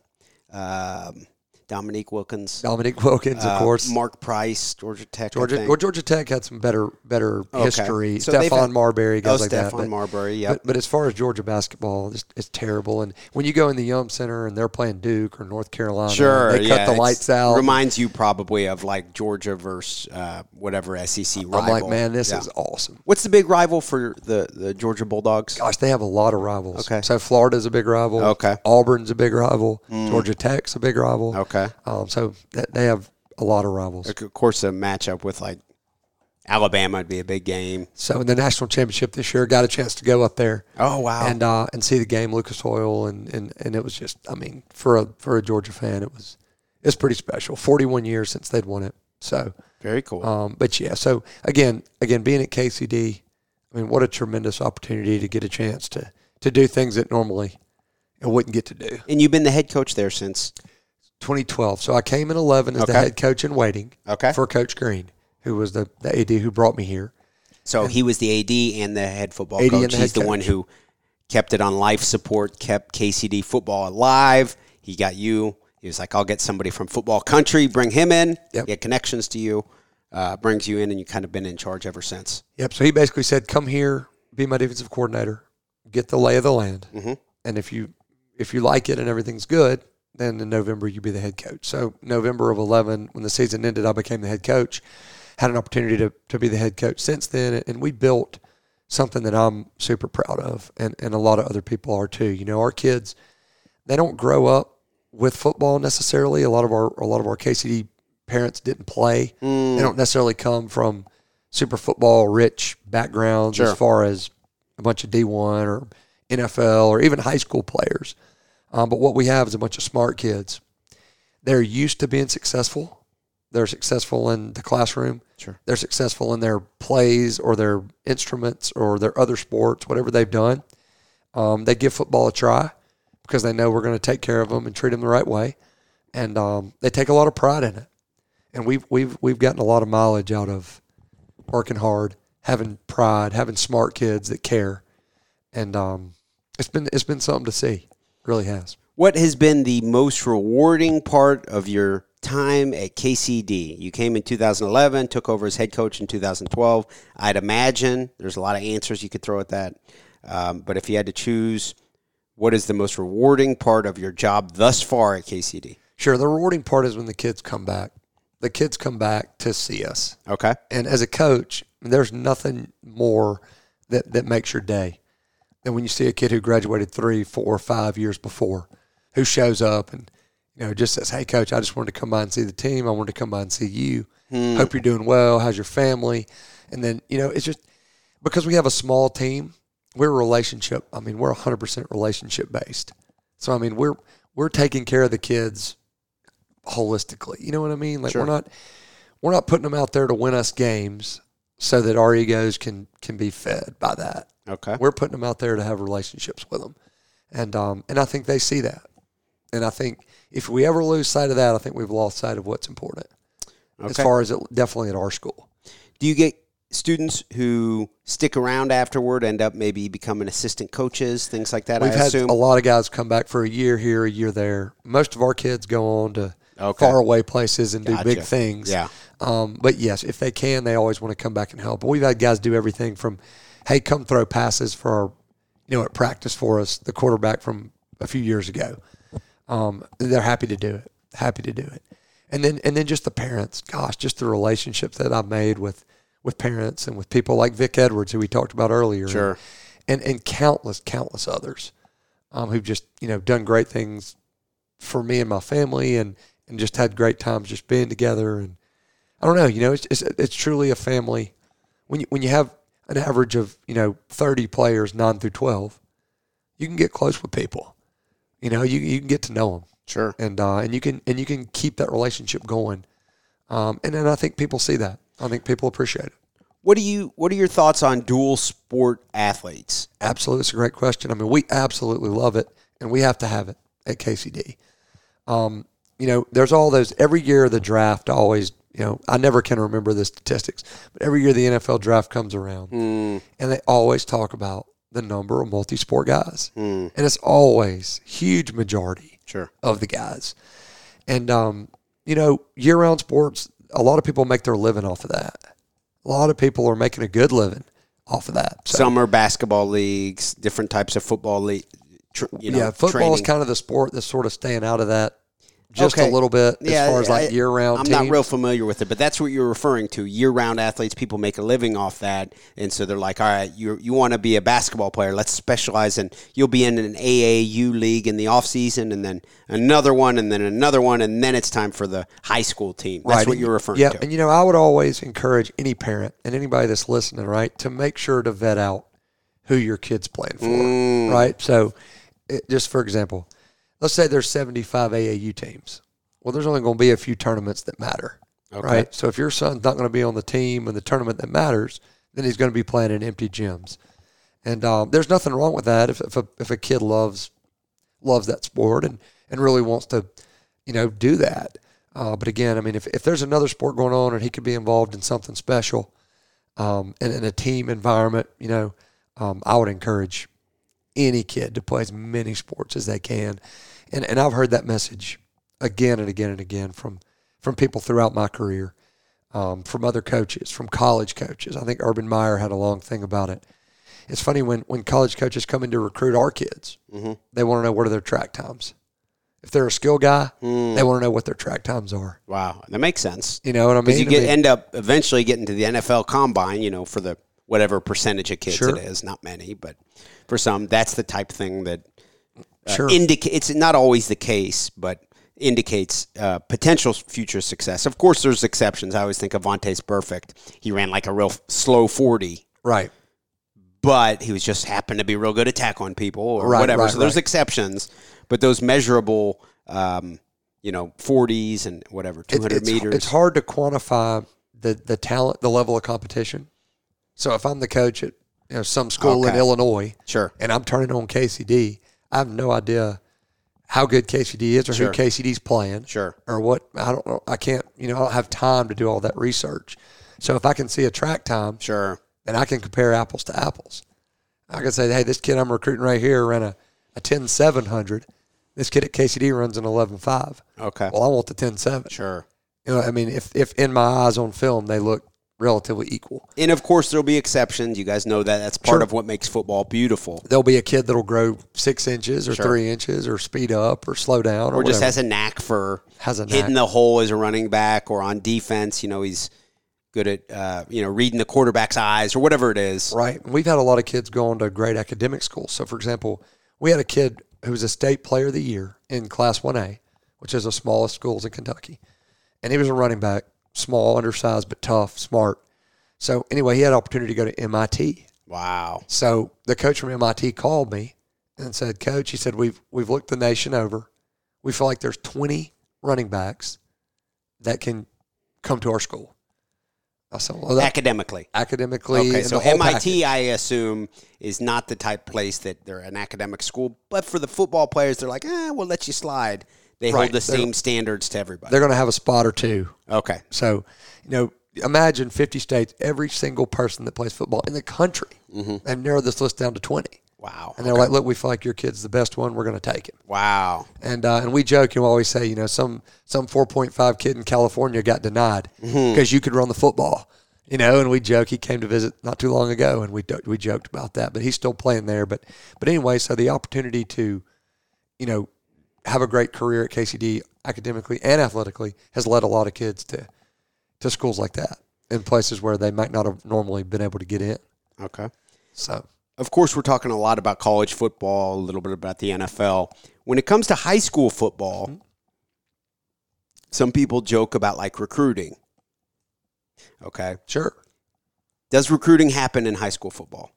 Speaker 1: Um, Dominique Wilkins.
Speaker 2: Dominique Wilkins, of
Speaker 1: uh,
Speaker 2: course.
Speaker 1: Mark Price, Georgia Tech.
Speaker 2: Georgia, well, Georgia Tech had some better, better
Speaker 1: Okay.
Speaker 2: history.
Speaker 1: So
Speaker 2: Stephon Marbury,
Speaker 1: Oh,
Speaker 2: guys like that.
Speaker 1: Stephon Marbury. Yep.
Speaker 2: But, but as far as Georgia basketball, it's, it's terrible. And when you go in the Yum Center and they're playing Duke or North Carolina,
Speaker 1: sure.
Speaker 2: they
Speaker 1: yeah,
Speaker 2: cut the lights out.
Speaker 1: Reminds you probably of like Georgia versus uh, whatever SEC rival.
Speaker 2: I'm like, man, this
Speaker 1: Yeah.
Speaker 2: is awesome.
Speaker 1: What's the big rival for the, the Georgia Bulldogs?
Speaker 2: Gosh, they have a lot of rivals.
Speaker 1: Okay.
Speaker 2: So Florida's a big rival.
Speaker 1: Okay. Mm.
Speaker 2: Auburn's a big rival. Georgia Tech's a big rival.
Speaker 1: Okay.
Speaker 2: Um, so th- they have a lot of rivals.
Speaker 1: Of course, a matchup with like Alabama would be a big game.
Speaker 2: So in the national championship this year, got a chance to go up there
Speaker 1: Oh wow!
Speaker 2: and uh, and see the game, Lucas Oil, and, and, and it was just, I mean, for a for a Georgia fan, it was it's pretty special. Forty one years since they'd won it. So
Speaker 1: Very cool.
Speaker 2: Um, but yeah, so again, again, being at KCD, I mean, what a tremendous opportunity to get a chance to to do things that normally I wouldn't get to do.
Speaker 1: and you've been the head coach there since
Speaker 2: 2012. So I came in 11 as the head coach in waiting
Speaker 1: Okay.
Speaker 2: for Coach Green, who was the, the AD who brought me here.
Speaker 1: So he was the AD and the head football
Speaker 2: AD and
Speaker 1: coach.
Speaker 2: the
Speaker 1: He's the one who kept it on life support, kept KCD football alive. He got you. He was like, I'll get somebody from football country, bring him in.
Speaker 2: Yep.
Speaker 1: He had connections to you, uh, brings you in, and you kind of been in charge ever since.
Speaker 2: Yep. So he basically said, "Come here, be my defensive coordinator, get the lay of the land,
Speaker 1: Mhm.
Speaker 2: and if you if you like it and everything's good, then in November you'd be the head coach." So November of 11, when the season ended, I became the head coach. Had an opportunity to to be the head coach since then, and we built something that I'm super proud of, and and a lot of other people are too. You know, our kids they don't grow up with football necessarily. A lot of our a lot of our KCD parents didn't play.
Speaker 1: Mm.
Speaker 2: They don't necessarily come from super football rich backgrounds
Speaker 1: Sure.
Speaker 2: as far as a bunch of D1 or NFL or even high school players. Um, but what we have is a bunch of smart kids. They're used to being successful. They're successful in the classroom.
Speaker 1: Sure.
Speaker 2: They're successful in their plays or their instruments or their other sports, whatever they've done. Um, they give football a try because they know we're going to take care of them and treat them the right way, and um, they take a lot of pride in it. And we've we've we've gotten a lot of mileage out of working hard, having pride, having smart kids that care, and um, it's been it's been something to see. Really has.
Speaker 1: What has been the most rewarding part of your time at KCD? You came in 2011, took over as head coach in 2012. I'd imagine there's a lot of answers you could throw at that. Um, but if you had to choose, what is the most rewarding part of your job thus far at KCD?
Speaker 2: Sure, the rewarding part is when the kids come back. The kids come back to see us.
Speaker 1: Okay.
Speaker 2: And as a coach, there's nothing more that, that makes your day than when you see a kid who graduated three, four, five years before, who shows up and you know just says, "Hey, coach, I just wanted to come by and see the team. I wanted to come by and see you. Hmm. Hope you're doing well. How's your family?" And then you know it's just because we have a small team, we're a relationship. I mean, we're 100% relationship based. So I mean, we're we're taking care of the kids holistically. You know what I mean? Like
Speaker 1: Sure.
Speaker 2: we're not we're not putting them out there to win us games so that our egos can can be fed by that.
Speaker 1: Okay.
Speaker 2: We're putting them out there to have relationships with them, and um, and I think they see that. And I think if we ever lose sight of that, I think we've lost sight of what's important. As far as it, definitely at our school.
Speaker 1: Do you get students who stick around afterward, end up maybe becoming assistant coaches, things like that?
Speaker 2: We've
Speaker 1: I
Speaker 2: had
Speaker 1: assume.
Speaker 2: a lot of guys come back for a year here, a year there. Most of our kids go on to
Speaker 1: Okay.
Speaker 2: far away places and do big things.
Speaker 1: Yeah.
Speaker 2: Um, but yes, if they can, they always want to come back and help. But we've had guys do everything from, hey, come throw passes for our, you know, at practice for us, the quarterback from a few years ago. Um, they're happy to do it. Happy to do it. And then and then just the parents. Gosh, just the relationships that I've made with with parents and with people like Vic Edwards, who we talked about earlier.
Speaker 1: Sure.
Speaker 2: And and countless, countless others um, who've just, you know, done great things for me and my family and, and just had great times just being together. And I don't know, you know, it's, it's, it's truly a family. When you, when you have an average of, you know, 30 players, 9 through 12, you can get close with people. You know, you, you can get to know them
Speaker 1: Sure.
Speaker 2: and uh, and you can and you can keep that relationship going. Um, and then I think people see that. I think people appreciate it.
Speaker 1: What do you? What are your thoughts on dual sport athletes?
Speaker 2: Absolutely, it's a great question. I mean, we absolutely love it, and we have to have it at KCD. Um, you know, there's all those every year of the draft always. You know, I never can remember the statistics, but every year the NFL draft comes around, and they always talk about the number of multi-sport guys, and it's always huge majority
Speaker 1: Sure.
Speaker 2: of the guys. And um, you know, year-round sports, a lot of people make their living off of that. A lot of people are making a good living off of that. So,
Speaker 1: Summer basketball leagues, different types of football league. Tr- you know,
Speaker 2: yeah, football is kind of the sport that's sort of staying out of that just
Speaker 1: Okay.
Speaker 2: a little bit as far as like year-round.
Speaker 1: I'm not real familiar with it, but that's what you're referring to. Year-round athletes, people make a living off that, and so they're like, "All right, you you want to be a basketball player? Let's specialize in. You'll be in an AAU league in the off season, and then another one, and then another one, and then it's time for the high school team. That's
Speaker 2: Right,
Speaker 1: what you're referring
Speaker 2: yeah,
Speaker 1: to.
Speaker 2: Yeah, and you know, I would always encourage any parent and anybody that's listening, right, to make sure to vet out who your kid's playing for,
Speaker 1: Mm.
Speaker 2: right? So, it, just for example, let's say there's 75 AAU teams. Well, there's only going to be a few tournaments that matter,
Speaker 1: Okay.
Speaker 2: right? So if your son's not going to be on the team in the tournament that matters, then he's going to be playing in empty gyms. And um, there's nothing wrong with that if, if, a, if a kid loves loves that sport and, and really wants to, you know, do that. Uh, but again, I mean, if, if there's another sport going on and he could be involved in something special um, and in a team environment, you know, um, I would encourage any kid to play as many sports as they can. And, and I've heard that message again and again and again from, from people throughout my career, um, from other coaches, from college coaches. I think Urban Meyer had a long thing about it. It's funny when, when college coaches come in to recruit our kids, they want to know what are their track times. If they're a skill guy, they want to know what their track times are.
Speaker 1: wow, that makes sense.
Speaker 2: You know what I mean?
Speaker 1: Because you
Speaker 2: I
Speaker 1: get
Speaker 2: mean,
Speaker 1: end up eventually getting to the NFL Combine, you know, for the whatever percentage of kids
Speaker 2: Sure.
Speaker 1: it is, not many, but for some, that's the type of thing that uh,
Speaker 2: Sure.
Speaker 1: indica- It's not always the case, but indicates uh, potential future success. Of course, there's exceptions. I always think of Vontaze Burfict. He ran like a real slow forty,
Speaker 2: right.
Speaker 1: but he was just happened to be real good at tackling people or
Speaker 2: Right,
Speaker 1: whatever.
Speaker 2: right,
Speaker 1: so there's
Speaker 2: right.
Speaker 1: exceptions, but those measurable, um, you know, forties and whatever, two
Speaker 2: It's,
Speaker 1: meters.
Speaker 2: it's hard to quantify the, the talent, the level of competition. So if I'm the coach at you know some school in Illinois
Speaker 1: Sure.
Speaker 2: and I'm turning on KCD, I have no idea how good KCD is or
Speaker 1: Sure.
Speaker 2: who KCD's playing.
Speaker 1: Sure.
Speaker 2: Or what I don't know. I can't, you know, I don't have time to do all that research. So if I can see a track time,
Speaker 1: Sure.
Speaker 2: then I can compare apples to apples. I can say, hey, this kid I'm recruiting right here ran a, a 10 700. This kid at KCD runs an 11 5.
Speaker 1: Okay.
Speaker 2: Well, I want the 10 7.
Speaker 1: Sure.
Speaker 2: You know, I mean, if, if in my eyes on film they look relatively equal.
Speaker 1: And of course, there'll be exceptions. You guys know that. That's part
Speaker 2: Sure.
Speaker 1: of what makes football beautiful.
Speaker 2: There'll be a kid that'll grow six inches or
Speaker 1: Sure.
Speaker 2: three inches or speed up or slow down or,
Speaker 1: Or just has a knack for
Speaker 2: Has a
Speaker 1: hitting the hole as a running back or on defense. You know, he's good at uh, you know reading the quarterback's eyes or whatever it is.
Speaker 2: Right. We've had a lot of kids going to great academic schools. So, for example, we had a kid who was a state player of the year in Class 1A, which is the smallest schools in Kentucky. And he was a running back, small, undersized, but tough, smart. So, anyway, he had opportunity to go to MIT.
Speaker 1: Wow.
Speaker 2: So, the coach from MIT called me and said, Coach, he said, we've, we've looked the nation over. We feel like there's 20 running backs that can come to our school. I said, well, that,
Speaker 1: Academically.
Speaker 2: academically,
Speaker 1: Okay, so MIT,
Speaker 2: package.
Speaker 1: I assume, is not the type place that they're an academic school. But for the football players, they're like, eh, we'll let you slide. They
Speaker 2: Right.
Speaker 1: hold the
Speaker 2: They're-
Speaker 1: same standards to everybody.
Speaker 2: they're going to have a spot or two.
Speaker 1: Okay.
Speaker 2: So, you know, imagine 50 states, every single person that plays football in the country, and narrow this list down to 20.
Speaker 1: Wow.
Speaker 2: And they're like, look, we feel like your kid's the best one. We're going to take him.
Speaker 1: Wow.
Speaker 2: And uh, and we joke and we always say, you know, some some 4.5 kid in California got denied because you could run the football. You know, and we joke he came to visit not too long ago, and we we joked about that. But he's still playing there. But but anyway, so the opportunity to, you know, have a great career at KCD academically and athletically has led a lot of kids to to schools like that in places where they might not have normally been able to get in.
Speaker 1: Okay.
Speaker 2: So
Speaker 1: Of course, we're talking a lot about college football, a little bit about the NFL. When it comes to high school football, mm-hmm. some people joke about like recruiting. Okay.
Speaker 2: sure,
Speaker 1: Does recruiting happen in high school football?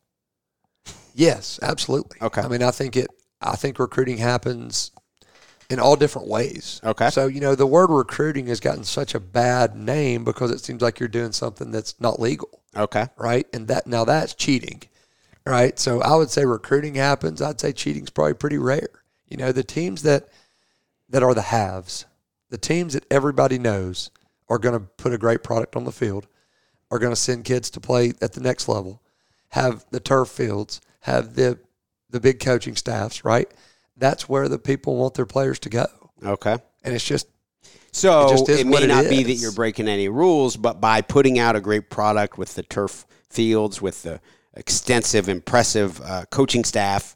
Speaker 2: yes, absolutely.
Speaker 1: Okay.
Speaker 2: I mean, I think it. I think recruiting happens in all different ways.
Speaker 1: Okay.
Speaker 2: So you know, the word recruiting has gotten such a bad name because it seems like you're doing something that's not legal.
Speaker 1: Okay.
Speaker 2: right? And that now that's cheating, right? So I would say recruiting happens. I'd say cheating's probably pretty rare. You know, the teams that that are the haves, the teams that everybody knows are going to put a great product on the field, are going to send kids to play at the next level, have the turf fields, have the the big coaching staffs, right? That's where the people want their players to go.
Speaker 1: Okay.
Speaker 2: And it's just
Speaker 1: So
Speaker 2: It
Speaker 1: it,
Speaker 2: just is
Speaker 1: may
Speaker 2: it
Speaker 1: not be that you're breaking any rules, but by putting out a great product with the turf fields, with the extensive, impressive uh, coaching staff,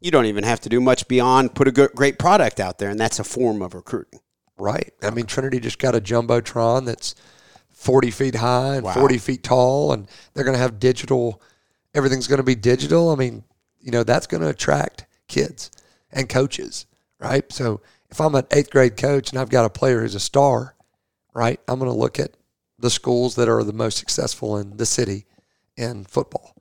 Speaker 1: you don't even have to do much beyond put a good, great product out there, and that's a form of recruiting.
Speaker 2: Right. I mean, Trinity just got a jumbotron that's 40 feet high and
Speaker 1: Wow.
Speaker 2: 40 feet tall, and they're going to have digital. Everything's going to be digital. I mean, you know, that's going to attract kids and coaches, right? So if I'm an eighth grade coach and I've got a player who's a star, right, I'm going to look at the schools that are the most successful in the city in football,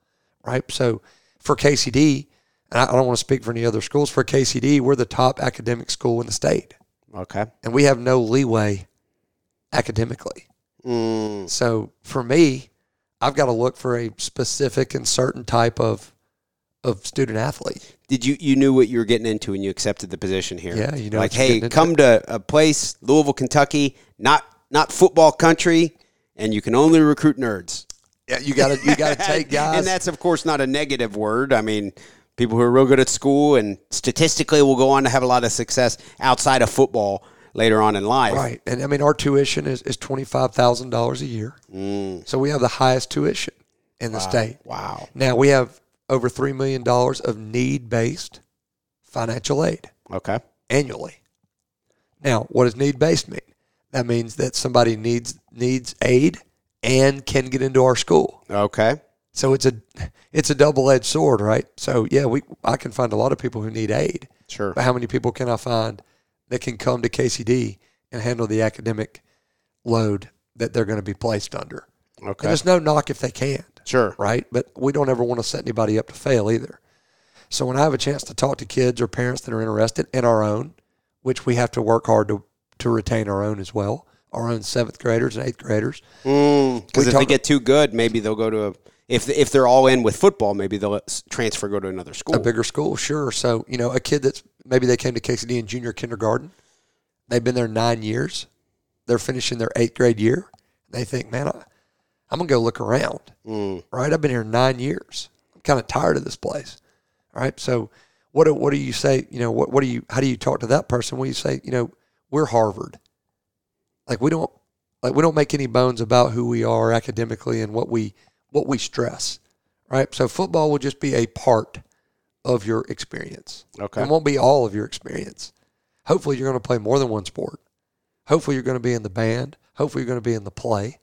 Speaker 2: right? So for KCD, and I don't want to speak for any other schools, for KCD, we're the top academic school in the state
Speaker 1: Okay.
Speaker 2: and we have no leeway academically.
Speaker 1: Mm,
Speaker 2: So for me, I've got to look for a specific and certain type of of student athlete.
Speaker 1: did you you knew what you were getting into when you accepted the position here?
Speaker 2: Yeah, you know
Speaker 1: like hey,
Speaker 2: into.
Speaker 1: come to a place, Louisville, Kentucky, not not football country, and you can only recruit nerds.
Speaker 2: Yeah, you got to you got to (laughs) take guys.
Speaker 1: and that's of course not a negative word. I mean, people who are real good at school and statistically will go on to have a lot of success outside of football later on in life.
Speaker 2: right, and I mean our tuition is, is twenty five thousand dollars a year. So we have the highest tuition in the state.
Speaker 1: Mm. Wow.
Speaker 2: Now we have over three million dollars of need based financial aid.
Speaker 1: Okay.
Speaker 2: annually. Now, what does need based mean? That means that somebody needs needs aid and can get into our school.
Speaker 1: Okay.
Speaker 2: So it's a it's a double edged sword, right? So yeah, we I can find a lot of people who need aid,
Speaker 1: Sure.
Speaker 2: but how many people can I find that can come to KCD and handle the academic load that they're going to be placed under? And there's no knock if they can't
Speaker 1: Sure.
Speaker 2: right? But we don't ever want to set anybody up to fail either. So when I have a chance to talk to kids or parents that are interested in our own, which we have to work hard to to retain our own as well, our own seventh graders and eighth graders.
Speaker 1: Because
Speaker 2: We
Speaker 1: if they get too good, maybe they'll go to a. If if they're all in with football, maybe they'll uh, transfer go to another school.
Speaker 2: A bigger school, sure. So you know, a kid that's maybe they came to KCD in junior kindergarten, they've been there nine years, they're finishing their eighth grade year. They think, man, I, I'm gonna go look around.
Speaker 1: Mm.
Speaker 2: right? I've been here nine years. I'm kind of tired of this place, right? So, what do, what do you say? You know, what what do you how do you talk to that person? When you say, you know, we're Harvard, like we don't Like we don't make any bones about who we are academically and what we what we stress, right? So football will just be a part of your experience.
Speaker 1: Okay.
Speaker 2: It won't be all of your experience. Hopefully, you're going to play more than one sport. Hopefully, you're going to be in the band. Hopefully, you're going to be in the play.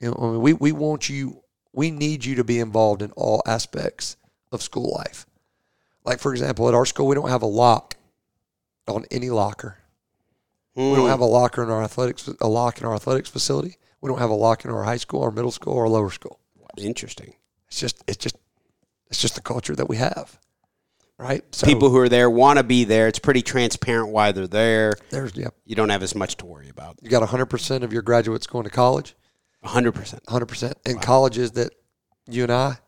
Speaker 2: You know, I mean, we, we want you, we need you to be involved in all aspects of school life. Like, for example, at our school, we don't have a lock on any locker. We
Speaker 1: Hmm.
Speaker 2: don't have a locker in our athletics, a lock in our athletics facility. We don't have a lock in our high school, our middle school, or lower school.
Speaker 1: Interesting.
Speaker 2: It's just, it's just, it's just the culture that we have, right? So
Speaker 1: People who are there want to be there. It's pretty transparent why they're there.
Speaker 2: there's, yeah,
Speaker 1: You don't have as much to worry about.
Speaker 2: you got 100% of your graduates going to college.
Speaker 1: 100%.
Speaker 2: 100% in colleges that you and I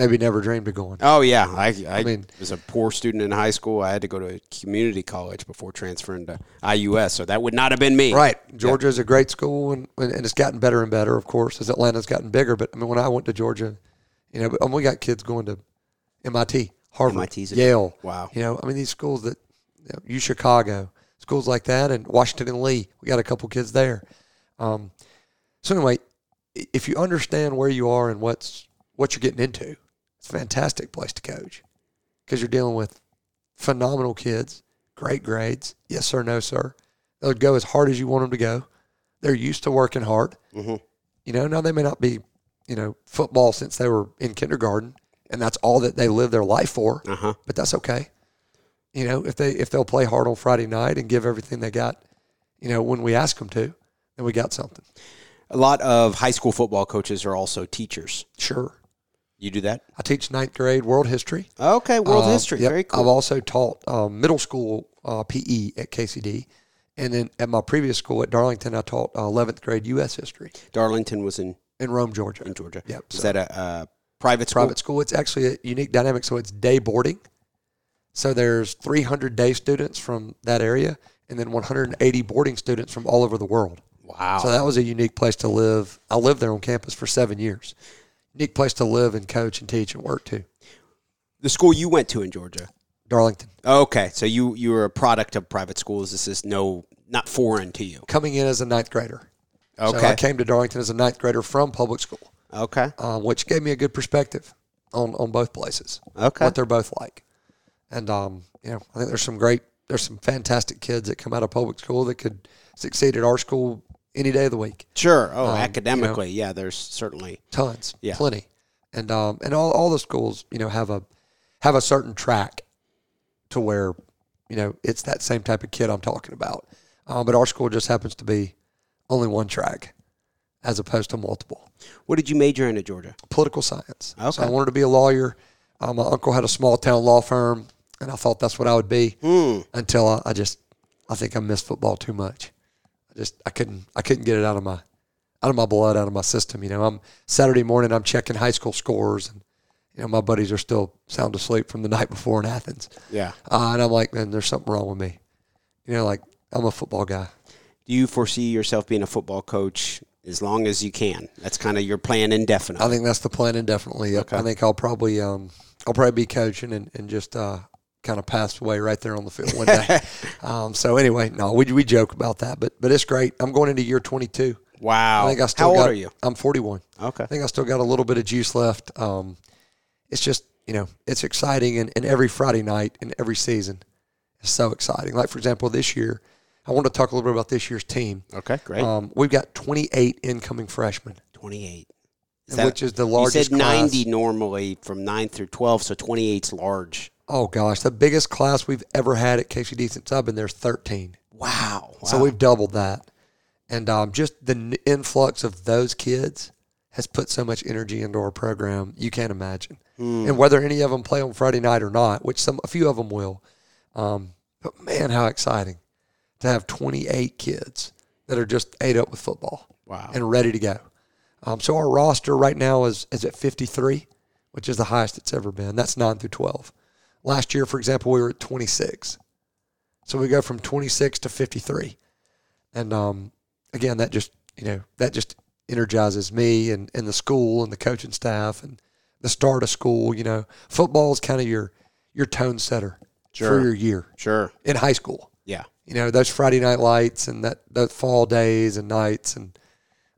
Speaker 2: maybe never dreamed of going.
Speaker 1: Oh, yeah. I, I,
Speaker 2: mean-
Speaker 1: was a poor student in high school. I had to go to a community college before transferring to IUS, so that would not have been me.
Speaker 2: Right. Georgia is a great school, and, and it's gotten better and better, of course, as Atlanta's gotten bigger. But I mean, when I went to Georgia, you know, we got kids going to MIT, Harvard,
Speaker 1: MIT's
Speaker 2: Yale.
Speaker 1: Wow.
Speaker 2: You know, I mean, these schools that, you know, U Chicago, schools like that, and Washington and Lee, we got a couple kids there. Um, so anyway, if you understand where you are and what's what you're getting into, it's a fantastic place to coach because you're dealing with phenomenal kids, great grades. Yes sir, no sir. They'll go as hard as you want them to go. They're used to working hard.
Speaker 1: Mhm.
Speaker 2: You know, now they may not be, you know, football since they were in kindergarten, and that's all that they live their life for.
Speaker 1: Uh huh.
Speaker 2: But that's okay. You know, if they if they'll play hard on Friday night and give everything they got, you know, when we ask them to, then we got something.
Speaker 1: A lot of high school football coaches are also teachers.
Speaker 2: Sure.
Speaker 1: You do that?
Speaker 2: I teach ninth grade world history.
Speaker 1: Okay, world
Speaker 2: Uh,
Speaker 1: history.
Speaker 2: yep.
Speaker 1: Very cool.
Speaker 2: I've also taught um, middle school uh, PE at KCD. And then at my previous school at Darlington, I taught uh, 11th grade U.S. history
Speaker 1: Darlington was in,
Speaker 2: in Rome, Georgia.
Speaker 1: in Georgia.
Speaker 2: Yep,
Speaker 1: Is
Speaker 2: so-
Speaker 1: that a uh, private school?
Speaker 2: private school. It's actually a unique dynamic. So it's day boarding. So there's 300 day students from that area, and then 180 boarding students from all over the world.
Speaker 1: Wow.
Speaker 2: So that was a unique place to live. I lived there on campus for seven years. Unique place to live and coach and teach and work too.
Speaker 1: the school you went to in Georgia.
Speaker 2: Darlington.
Speaker 1: Okay, so you you were a product of private schools. This is no not foreign to you.
Speaker 2: Coming in as a ninth grader. So
Speaker 1: Okay.
Speaker 2: I came to Darlington as a ninth grader from public school,
Speaker 1: Okay.
Speaker 2: um, which gave me a good perspective on, on both places.
Speaker 1: Okay.
Speaker 2: what they're both like. And um, you know, I think there's some great, there's some fantastic kids that come out of public school that could succeed at our school any day of the week.
Speaker 1: Sure. Oh,
Speaker 2: Um, you know-
Speaker 1: academically, yeah. There's certainly.
Speaker 2: Tons,
Speaker 1: Yeah.
Speaker 2: plenty, and um, and all, all the schools, you know, have a have a certain track to where, you know, it's that same type of kid I'm talking about. Um, but our school just happens to be only one track, as opposed to multiple.
Speaker 1: What did you major in at Georgia?
Speaker 2: Political science. So I wanted to be a lawyer. Um, my uncle had a small town law firm, and I thought that's what I would be.
Speaker 1: Hmm.
Speaker 2: until I, I just I think I missed football too much. I just I couldn't I couldn't get it out of my out of my blood, out of my system. You know, I'm Saturday morning I'm checking high school scores and you know, my buddies are still sound asleep from the night before in Athens.
Speaker 1: Yeah.
Speaker 2: Uh, and I'm like, man, there's something wrong with me. You know, like I'm a football guy.
Speaker 1: Do you foresee yourself being a football coach as long as you can? That's kind of your plan indefinitely.
Speaker 2: I think that's the plan indefinitely.
Speaker 1: Okay.
Speaker 2: I think I'll probably um I'll probably be coaching and, and just uh kind of passed away right there on the field one day. (laughs) um, so anyway, no, we, we joke about that, but but it's great. I'm going into year 22.
Speaker 1: wow.
Speaker 2: I think I still
Speaker 1: How old
Speaker 2: got,
Speaker 1: are you?
Speaker 2: I'm 41.
Speaker 1: Okay.
Speaker 2: I think I still got a little bit of juice left. Um, it's just, you know, it's exciting. And, and every Friday night and every season is so exciting. Like, for example, this year, I want to talk a little bit about this year's team.
Speaker 1: Okay. Great.
Speaker 2: Um, we've got 28 incoming freshmen,
Speaker 1: 28.
Speaker 2: which is the
Speaker 1: you
Speaker 2: largest
Speaker 1: said 90
Speaker 2: class.
Speaker 1: normally from 9 through 12, so 28 is large.
Speaker 2: Oh, gosh. The biggest class we've ever had at KCD since I've been there is 13.
Speaker 1: Wow.
Speaker 2: So we've doubled that. And um, just the n- influx of those kids has put so much energy into our program you can't imagine. And whether any of them play on Friday night or not, which some a few of them will, um, but man, how exciting to have 28 kids that are just ate up with football
Speaker 1: Wow.
Speaker 2: and ready to go. Um, so our roster right now is is at 53, which is the highest it's ever been. That's 9 through 12. Last year, for example, we were at 26. So we go from 26 to 53. And um, again, that just, you know, that just energizes me and, and the school and the coaching staff and the start of school. You know, football is kind of your, your tone setter
Speaker 1: Sure.
Speaker 2: for your year
Speaker 1: Sure.
Speaker 2: in high school.
Speaker 1: Yeah.
Speaker 2: you know those Friday night lights and that those fall days and nights and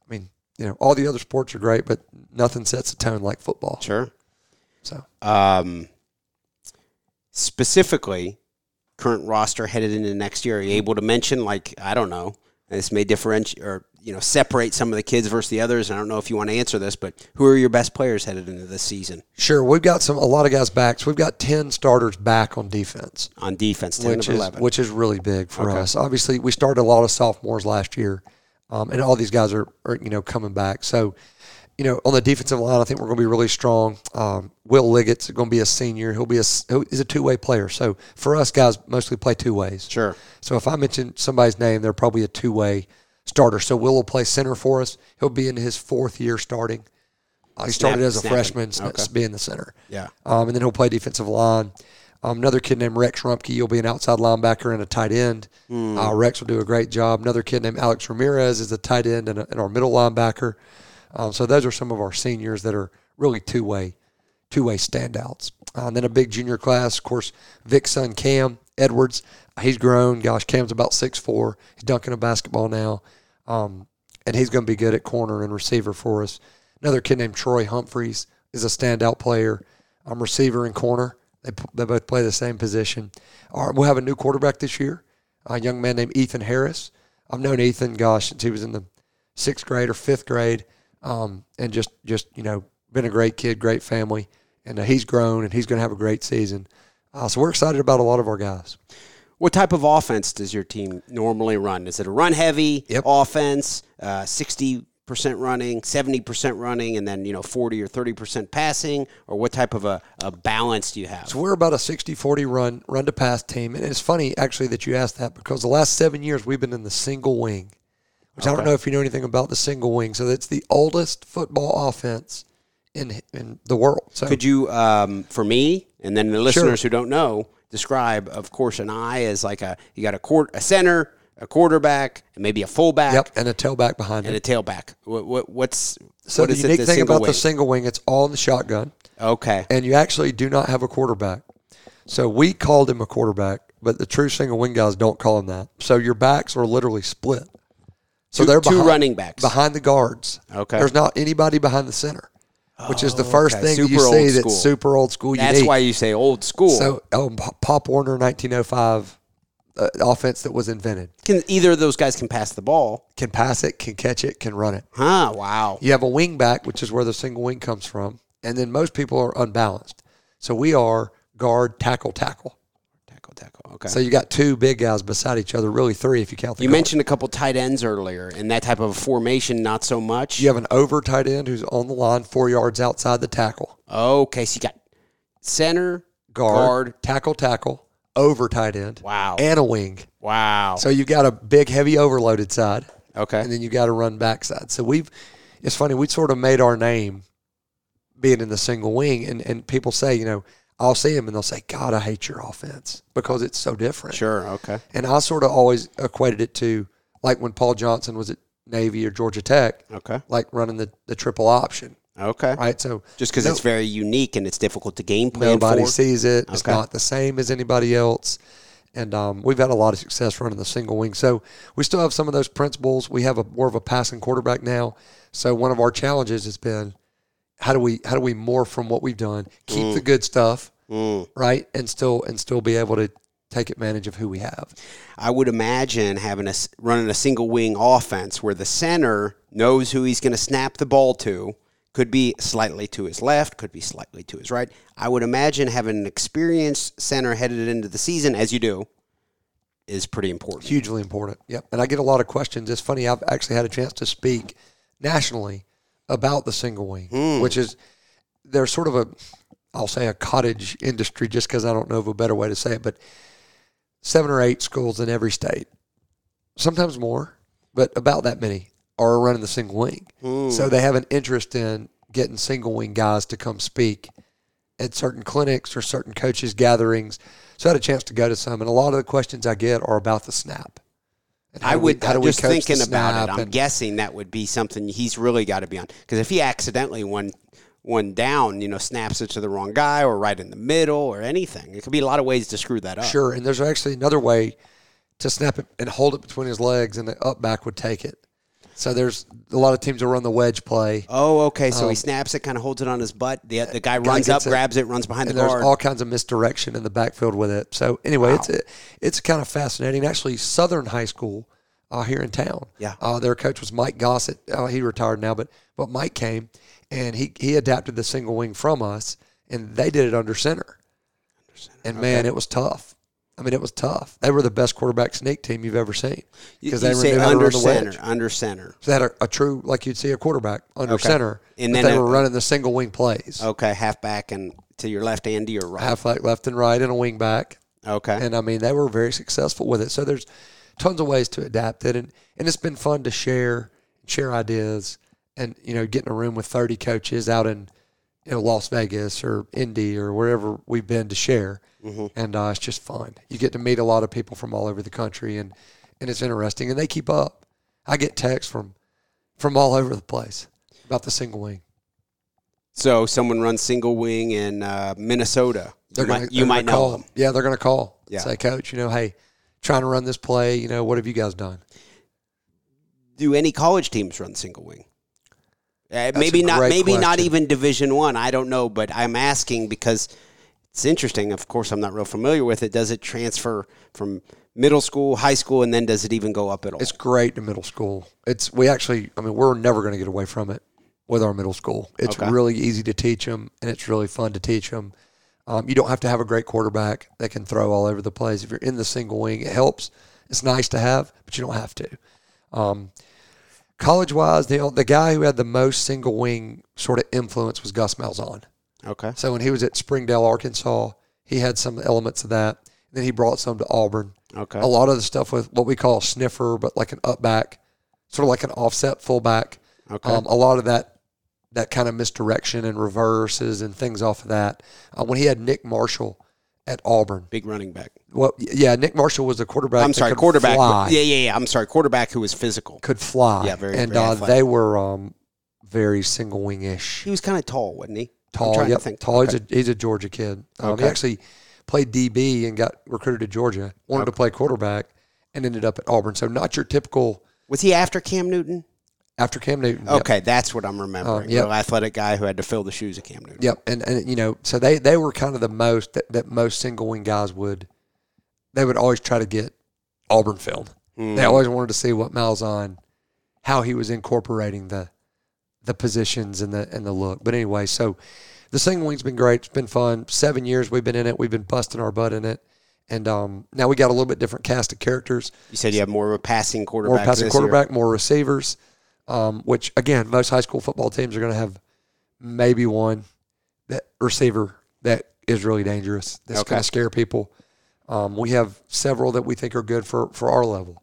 Speaker 2: I mean you know all the other sports are great, but nothing sets a tone like football.
Speaker 1: Sure.
Speaker 2: So
Speaker 1: Um, specifically, current roster headed into next year. Are you able to mention, like, I don't know, this may differentiate or you know separate some of the kids versus the others. I don't know if you want to answer this, but who are your best players headed into this season
Speaker 2: sure, we've got some a lot of guys back. So we've got ten starters back on defense.
Speaker 1: on defense? Ten
Speaker 2: which
Speaker 1: of
Speaker 2: is
Speaker 1: eleven.
Speaker 2: which is really big for
Speaker 1: Okay.
Speaker 2: us. Obviously, we started a lot of sophomores last year, um, and all these guys are, are you know coming back. So, you know, on the defensive line, I think we're going to be really strong. Um, Will Liggett's going to be a senior. He'll be a he's a two way player. So for us guys, mostly play two ways.
Speaker 1: sure.
Speaker 2: So if I mention somebody's name, they're probably a two way starter. So Will will play center for us. He'll be in his fourth year starting. Uh, he started as a
Speaker 1: snapping.
Speaker 2: freshman,
Speaker 1: Okay.
Speaker 2: being the center.
Speaker 1: Yeah.
Speaker 2: Um, and then he'll play defensive line. Um, another kid named Rex Rumpke, he'll be an outside linebacker and a tight end. Uh, Rex will do a great job. Another kid named Alex Ramirez is a tight end and, a, and our middle linebacker. Um, so those are some of our seniors that are really two way, two way standouts. Uh, and then a big junior class, of course, Vic's son Cam Edwards. He's grown. Gosh, Cam's about six four. He's dunking a basketball now, um, and he's going to be good at corner and receiver for us. Another kid named Troy Humphreys is a standout player. Um, receiver and corner. They, they both play the same position. We'll have a new quarterback this year, a young man named Ethan Harris. I've known Ethan, gosh, since he was in the sixth grade or fifth grade, um, and just just you know been a great kid, great family, and uh, he's grown and he's going to have a great season. Uh, so we're excited about a lot of our guys.
Speaker 1: What type of offense does your team normally run? Is it a run heavy
Speaker 2: Yep.
Speaker 1: offense, uh, sixty percent running, seventy percent running, and then you know forty or thirty percent passing, or what type of a, a balance do you have?
Speaker 2: So we're about a 60-40 run run to pass team, and it's funny actually that you asked that because the last seven years we've been in the single wing, which I don't know if you know anything about the single wing. So it's the oldest football offense in in the world. So
Speaker 1: Could you, um, for me, and then the listeners who don't know, describe, of course, an eye as like a you got a court, a center, a quarterback, and maybe a fullback,
Speaker 2: yep, and a tailback behind
Speaker 1: and
Speaker 2: it.
Speaker 1: a tailback. What, what what's
Speaker 2: So
Speaker 1: what
Speaker 2: the
Speaker 1: is it,
Speaker 2: unique thing about the single wing, it's all in the shotgun,
Speaker 1: okay,
Speaker 2: and you actually do not have a quarterback. So we called him a quarterback, but the true single wing guys don't call him that. So your backs are literally split. So
Speaker 1: Two-
Speaker 2: they're
Speaker 1: two running backs.
Speaker 2: behind the guards.
Speaker 1: Okay.
Speaker 2: There's not anybody behind the center, which is the first
Speaker 1: okay.
Speaker 2: thing you
Speaker 1: Super
Speaker 2: see
Speaker 1: old
Speaker 2: that's
Speaker 1: school.
Speaker 2: super old school.
Speaker 1: that's
Speaker 2: unique.
Speaker 1: why you say old school.
Speaker 2: So oh, P- Pop Warner, 1905 uh, offense that was invented.
Speaker 1: can either of those guys can pass the ball?
Speaker 2: Can pass it, can catch it, can run it.
Speaker 1: Huh? Wow.
Speaker 2: You have a wing back, which is where the single wing comes from, and then most people are unbalanced. So we are guard, tackle, tackle.
Speaker 1: Okay.
Speaker 2: So you got two big guys beside each other, really three if you count the
Speaker 1: you
Speaker 2: guard.
Speaker 1: mentioned a couple tight ends earlier, and that type of formation, not so much.
Speaker 2: You have an over tight end who's on the line four yards outside the tackle.
Speaker 1: Okay, so you got center,
Speaker 2: Guard,
Speaker 1: guard.
Speaker 2: tackle, tackle, over tight end,
Speaker 1: Wow.
Speaker 2: and a wing.
Speaker 1: wow.
Speaker 2: So you've got a big, heavy overloaded side,
Speaker 1: okay.
Speaker 2: and then you got to run backside. So we've, it's funny, we sort of made our name being in the single wing, and, and people say, you know, I'll see them and they'll say, God, I hate your offense because it's so different.
Speaker 1: Sure. Okay.
Speaker 2: And I sort of always equated it to like when Paul Johnson was at Navy or Georgia Tech,
Speaker 1: Okay.
Speaker 2: like running the, the triple option,
Speaker 1: Okay.
Speaker 2: right? So
Speaker 1: Just because
Speaker 2: No-
Speaker 1: it's very unique and it's difficult to game plan
Speaker 2: nobody
Speaker 1: for.
Speaker 2: sees it. It's not the same as anybody else. And um, we've had a lot of success running the single wing. So we still have some of those principles. We have a more of a passing quarterback now. So one of our challenges has been how do we how do we morph from what we've done, keep the good stuff,
Speaker 1: Mm.
Speaker 2: right, and still and still be able to take advantage of who we have.
Speaker 1: I would imagine having a running a single wing offense where the center knows who he's going to snap the ball to. Could be slightly to his left, could be slightly to his right. I would imagine having an experienced center headed into the season, as you do, is pretty important.
Speaker 2: Hugely important. Yep. And I get a lot of questions. It's funny. I've actually had a chance to speak nationally about the single wing, hmm. which is there's sort of a, I'll say a cottage industry, just because I don't know of a better way to say it, but seven or eight schools in every state, sometimes more, but about that many are running the single wing. Hmm. So they have an interest in getting single wing guys to come speak at certain clinics or certain coaches gatherings. So I had a chance to go to some, and a lot of the questions I get are about the snap.
Speaker 1: I would
Speaker 2: do we uh, just
Speaker 1: thinking about it. I'm guessing that would be something he's really got to be on because if he accidentally one one down, you know, snaps it to the wrong guy or right in the middle or anything, it could be a lot of ways to screw that up.
Speaker 2: Sure, and there's actually another way to snap it and hold it between his legs, and the up back would take it. So there's a lot of teams that run the wedge play.
Speaker 1: Oh, okay. So he snaps it, kind of holds it on his butt. The, the guy runs up,
Speaker 2: it,
Speaker 1: grabs it, runs behind
Speaker 2: and
Speaker 1: the
Speaker 2: there's
Speaker 1: guard.
Speaker 2: all kinds of misdirection in the backfield with it. So anyway, it's it's kind of fascinating. Actually, Southern High School uh, here in town.
Speaker 1: Yeah.
Speaker 2: Uh, their coach was Mike Gossett. Uh, he retired now, but but Mike came and he he adapted the single wing from us, and they did it under center. And man, it was tough. I mean, it was tough. They were the best quarterback sneak team you've ever seen
Speaker 1: you,
Speaker 2: because they
Speaker 1: say
Speaker 2: knew
Speaker 1: under center, under center.
Speaker 2: So they had a, a true, like you'd see a quarterback under
Speaker 1: Okay.
Speaker 2: center,
Speaker 1: And then
Speaker 2: they
Speaker 1: a-
Speaker 2: were running the single wing plays,
Speaker 1: Okay, half back and to your left and to your right.
Speaker 2: half like left and right, and a wing back.
Speaker 1: okay.
Speaker 2: And I mean, they were very successful with it. So there's tons of ways to adapt it, and and it's been fun to share share ideas, and you know, get in a room with 30 coaches out in you know Las Vegas or Indy or wherever we've been to share, and uh, it's just fun. You get to meet a lot of people from all over the country, and and it's interesting, and they keep up. I get texts from from all over the place about the single wing.
Speaker 1: so someone runs single wing in uh, Minnesota.
Speaker 2: They're
Speaker 1: you
Speaker 2: gonna,
Speaker 1: might, you might know
Speaker 2: call.
Speaker 1: them.
Speaker 2: Yeah, they're going to call.
Speaker 1: Yeah.
Speaker 2: Say, coach, you know, hey, trying to run this play. You know, what have you guys done?
Speaker 1: Do any college teams run single wing? Uh, maybe not. Maybe not even Division One. I. don't know, but I'm asking because it's interesting. Of course, I'm not real familiar with it. Does it transfer from middle school, high school, and then does it even go up at all?
Speaker 2: It's great in middle school. It's we actually, I mean, we're never going to get away from it with our middle school. It's
Speaker 1: Okay.
Speaker 2: really easy to teach them, and it's really fun to teach them. Um, you don't have to have a great quarterback that can throw all over the place. If you're in the single wing, it helps. It's nice to have, but you don't have to. Um, college wise, the the guy who had the most single wing sort of influence was Gus Malzahn.
Speaker 1: okay.
Speaker 2: So when he was at Springdale, Arkansas, he had some elements of that. Then he brought some to Auburn.
Speaker 1: Okay.
Speaker 2: A lot of the stuff with what we call a sniffer, but like an up back, sort of like an offset fullback.
Speaker 1: Okay.
Speaker 2: Um, a lot of that that kind of misdirection and reverses and things off of that. Uh, when he had Nick Marshall at Auburn,
Speaker 1: Big running back.
Speaker 2: well, yeah, Nick Marshall was a quarterback.
Speaker 1: I'm sorry, quarterback.
Speaker 2: fly,
Speaker 1: Yeah, yeah, yeah. I'm sorry, quarterback who was physical.
Speaker 2: could fly.
Speaker 1: Yeah, very-
Speaker 2: and
Speaker 1: very
Speaker 2: uh, they were um, very single wing ish.
Speaker 1: He was kind of tall, wasn't he?
Speaker 2: Tall. Yep,
Speaker 1: think.
Speaker 2: tall.
Speaker 1: Okay.
Speaker 2: He's a he's a Georgia kid. Um,
Speaker 1: Okay.
Speaker 2: He actually played DB and got recruited to Georgia. Wanted to play quarterback and ended up at Auburn. So not your typical
Speaker 1: Was he after Cam Newton?
Speaker 2: After Cam Newton. Yep.
Speaker 1: Okay, that's what I'm remembering.
Speaker 2: Um, yep.
Speaker 1: Real athletic guy who had to fill the shoes of Cam Newton.
Speaker 2: Yep. And and you know, so they they were kind of the most that, that most single wing guys would. They would always try to get Auburn filled.
Speaker 1: Hmm.
Speaker 2: They always wanted to see what Malzahn, how he was incorporating the, the positions and the and the look. But anyway, so the single wing's been great. It's been fun. Seven years we've been in it. We've been busting our butt in it. And um, now we got a little bit different cast of characters.
Speaker 1: You said you have more of a passing quarterback.
Speaker 2: More passing
Speaker 1: this year.
Speaker 2: quarterback, more receivers. Um, which again, most high school football teams are going to have maybe one that receiver that is really dangerous. That's
Speaker 1: Okay.
Speaker 2: going to scare people. Um, we have several that we think are good for for our level,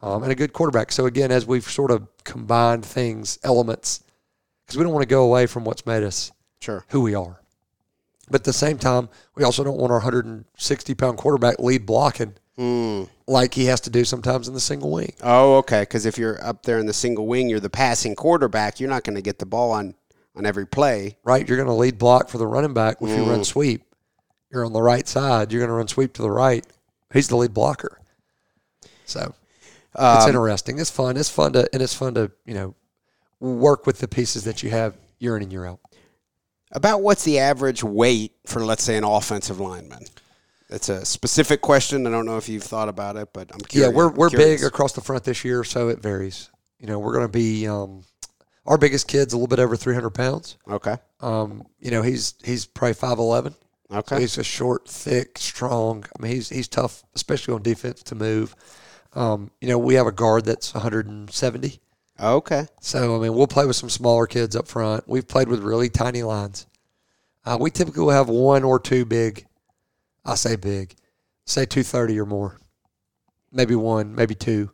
Speaker 2: um, and a good quarterback. So again, as we've sort of combined things, elements, because we don't want to go away from what's made us
Speaker 1: Sure.
Speaker 2: who we are. But at the same time, we also don't want our 160 pound quarterback lead blocking
Speaker 1: Hmm.
Speaker 2: like he has to do sometimes in the single wing.
Speaker 1: Oh, okay. Because if you're up there in the single wing, you're the passing quarterback. You're not going to get the ball on on every play.
Speaker 2: right? You're going to lead block for the running back if you run sweep. You're on the right side. You're going to run sweep to the right. He's the lead blocker. So it's interesting. It's fun. It's fun to and it's fun to you know work with the pieces that you have year in and year out.
Speaker 1: About what's the average weight for, let's say, an offensive lineman? It's a specific question. I don't know if you've thought about it, but I'm curious.
Speaker 2: Yeah, we're we're big across the front this year, so it varies. You know, we're going to be um, our biggest kid's a little bit over 300 pounds.
Speaker 1: Okay.
Speaker 2: Um, you know, he's he's probably 5'11. So
Speaker 1: Okay.
Speaker 2: he's a short, thick, strong. I mean, he's he's tough, especially on defense to move. Um, you know, we have a guard that's 170.
Speaker 1: Okay.
Speaker 2: So I mean, we'll play with some smaller kids up front. We've played with really tiny lines. Uh, we typically will have one or two big. I say big, say 230 or more, maybe one, maybe two.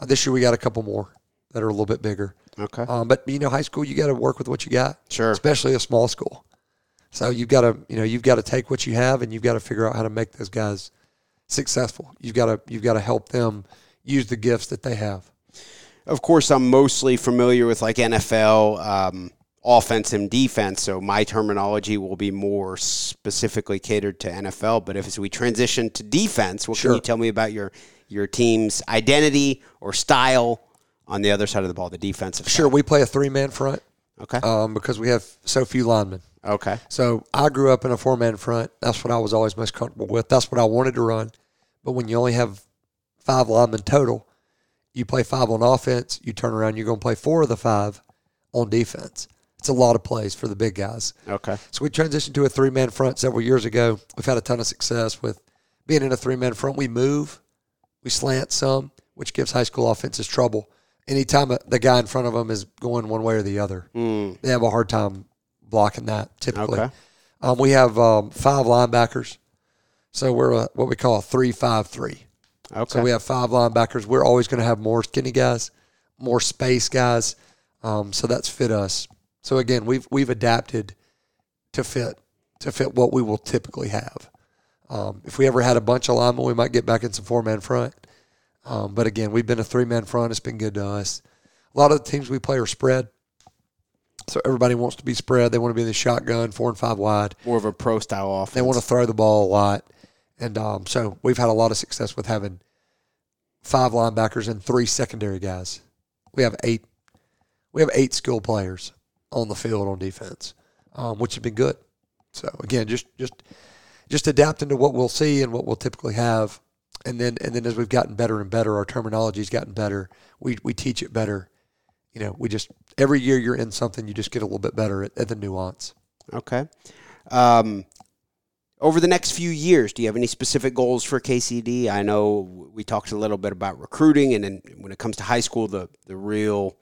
Speaker 2: Uh, this year we got a couple more that are a little bit bigger.
Speaker 1: Okay.
Speaker 2: Um, but you know, high school you got to work with what you got
Speaker 1: Sure.
Speaker 2: especially a small school. So you've got to, you know, you've got to take what you have and you've got to figure out how to make those guys successful. You've got to, you've got to help them use the gifts that they have.
Speaker 1: Of course, I'm mostly familiar with like NFL um, offense and defense, so my terminology will be more specifically catered to NFL. But if as we transition to defense, what
Speaker 2: Sure.
Speaker 1: can you tell me about your your team's identity or style on the other side of the ball, the defensive
Speaker 2: Sure,
Speaker 1: side?
Speaker 2: we play a three man front
Speaker 1: Okay.
Speaker 2: um, because we have so few linemen.
Speaker 1: okay.
Speaker 2: So I grew up in a four man front. That's what I was always most comfortable with. That's what I wanted to run. But when you only have five linemen total, you play five on offense, you turn around, you're going to play four of the five on defense. It's a lot of plays for the big guys.
Speaker 1: Okay.
Speaker 2: So we transitioned to a three man front several years ago. We've had a ton of success with being in a three man front. We move, we slant some, which gives high school offenses trouble. Anytime a- the guy in front of them is going one way or the other,
Speaker 1: Mm.
Speaker 2: they have a hard time blocking that typically.
Speaker 1: Okay.
Speaker 2: Um, we have um, five linebackers. So we're a, what we call a three five three.
Speaker 1: Okay.
Speaker 2: So we have five linebackers. We're always going to have more skinny guys, more space guys. Um, so that's fit us. So again, we've we've adapted to fit to fit what we will typically have. Um, if we ever had a bunch of linemen, we might get back in some four man front. Um, but again, we've been a three man front. It's been good to us. A lot of the teams we play are spread. So everybody wants to be spread. They want to be in the shotgun, four and five wide.
Speaker 1: More of a pro style offense.
Speaker 2: They want to throw the ball a lot. And um, so we've had a lot of success with having five linebackers and three secondary guys. We have eight. We have eight skill players on the field on defense, um, which has been good. So again, just just just adapting to what we'll see and what we'll typically have, and then and then as we've gotten better and better, our terminology's gotten better. We we teach it better. You know, we just every year you're in something, you just get a little bit better at, at the nuance.
Speaker 1: Okay. Um, over the next few years, do you have any specific goals for KCD? I know we talked a little bit about recruiting, and then when it comes to high school, the the real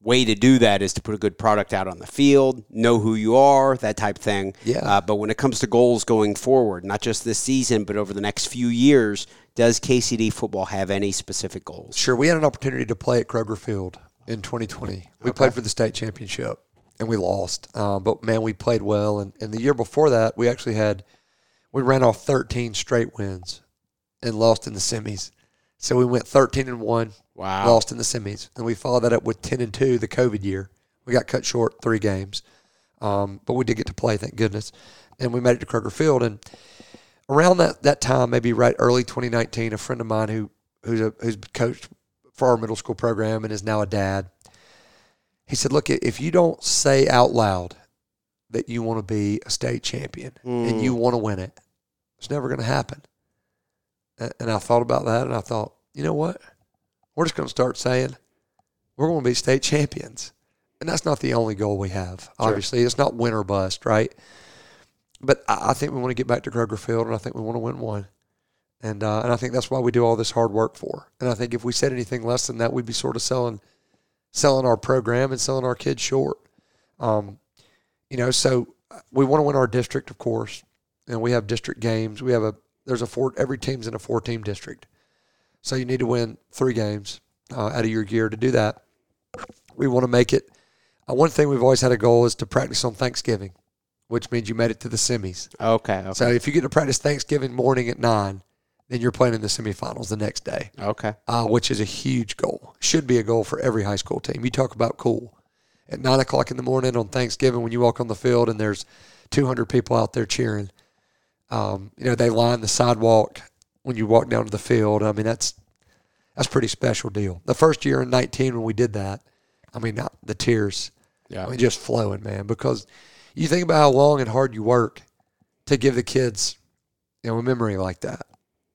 Speaker 1: way to do that is to put a good product out on the field, know who you are, that type of thing.
Speaker 2: Yeah.
Speaker 1: Uh, but when it comes to goals going forward, not just this season, but over the next few years, does KCD football have any specific goals?
Speaker 2: Sure, we had an opportunity to play at Kroger Field in 2020. We played for the state championship and we lost, uh, but man, we played well. And, and the year before that, we actually had we ran off 13 straight wins and lost in the semis. So we went 13 and one,
Speaker 1: Wow.
Speaker 2: lost in the semis, and we followed that up with 10 and two the COVID year. We got cut short three games, um, but we did get to play, thank goodness, and we made it to Kroger Field. And around that that time, maybe right early 2019, a friend of mine who who's a who's coached for our middle school program and is now a dad. He said, "Look, if you don't say out loud that you want to be a state champion and you want to win it, it's never going to happen." And I thought about that, and I thought, you know what? We're just going to start saying we're going to be state champions, and that's not the only goal we have. Obviously, it's not win or bust, right? But I I think we want to get back to Kroger Field, and I think we want to win one. And uh, and I think that's why we do all this hard work for. And I think if we said anything less than that, we'd be sort of selling selling our program and selling our kids short. Um, you know, so uh, we want to win our district, of course, and we have district games. We have a there's a four every team's in a four team district, so you need to win three games uh, out of your year to do that. We want to make it. Uh, one thing we've always had a goal is to practice on Thanksgiving, which means you made it to the semis.
Speaker 1: Okay. Okay.
Speaker 2: So if you get to practice Thanksgiving morning at nine, then you're playing in the semifinals the next day,
Speaker 1: okay.
Speaker 2: uh, which is a huge goal. Should be a goal for every high school team. You talk about cool. At nine o'clock in the morning on Thanksgiving, when you walk on the field and there's 200 people out there cheering, um, you know they line the sidewalk when you walk down to the field. I mean that's that's pretty special deal. The first year in 19 when we did that, I mean not the tears
Speaker 1: Yeah.
Speaker 2: I mean, just flowing, man. Because you think about how long and hard you work to give the kids, you know, a memory like that.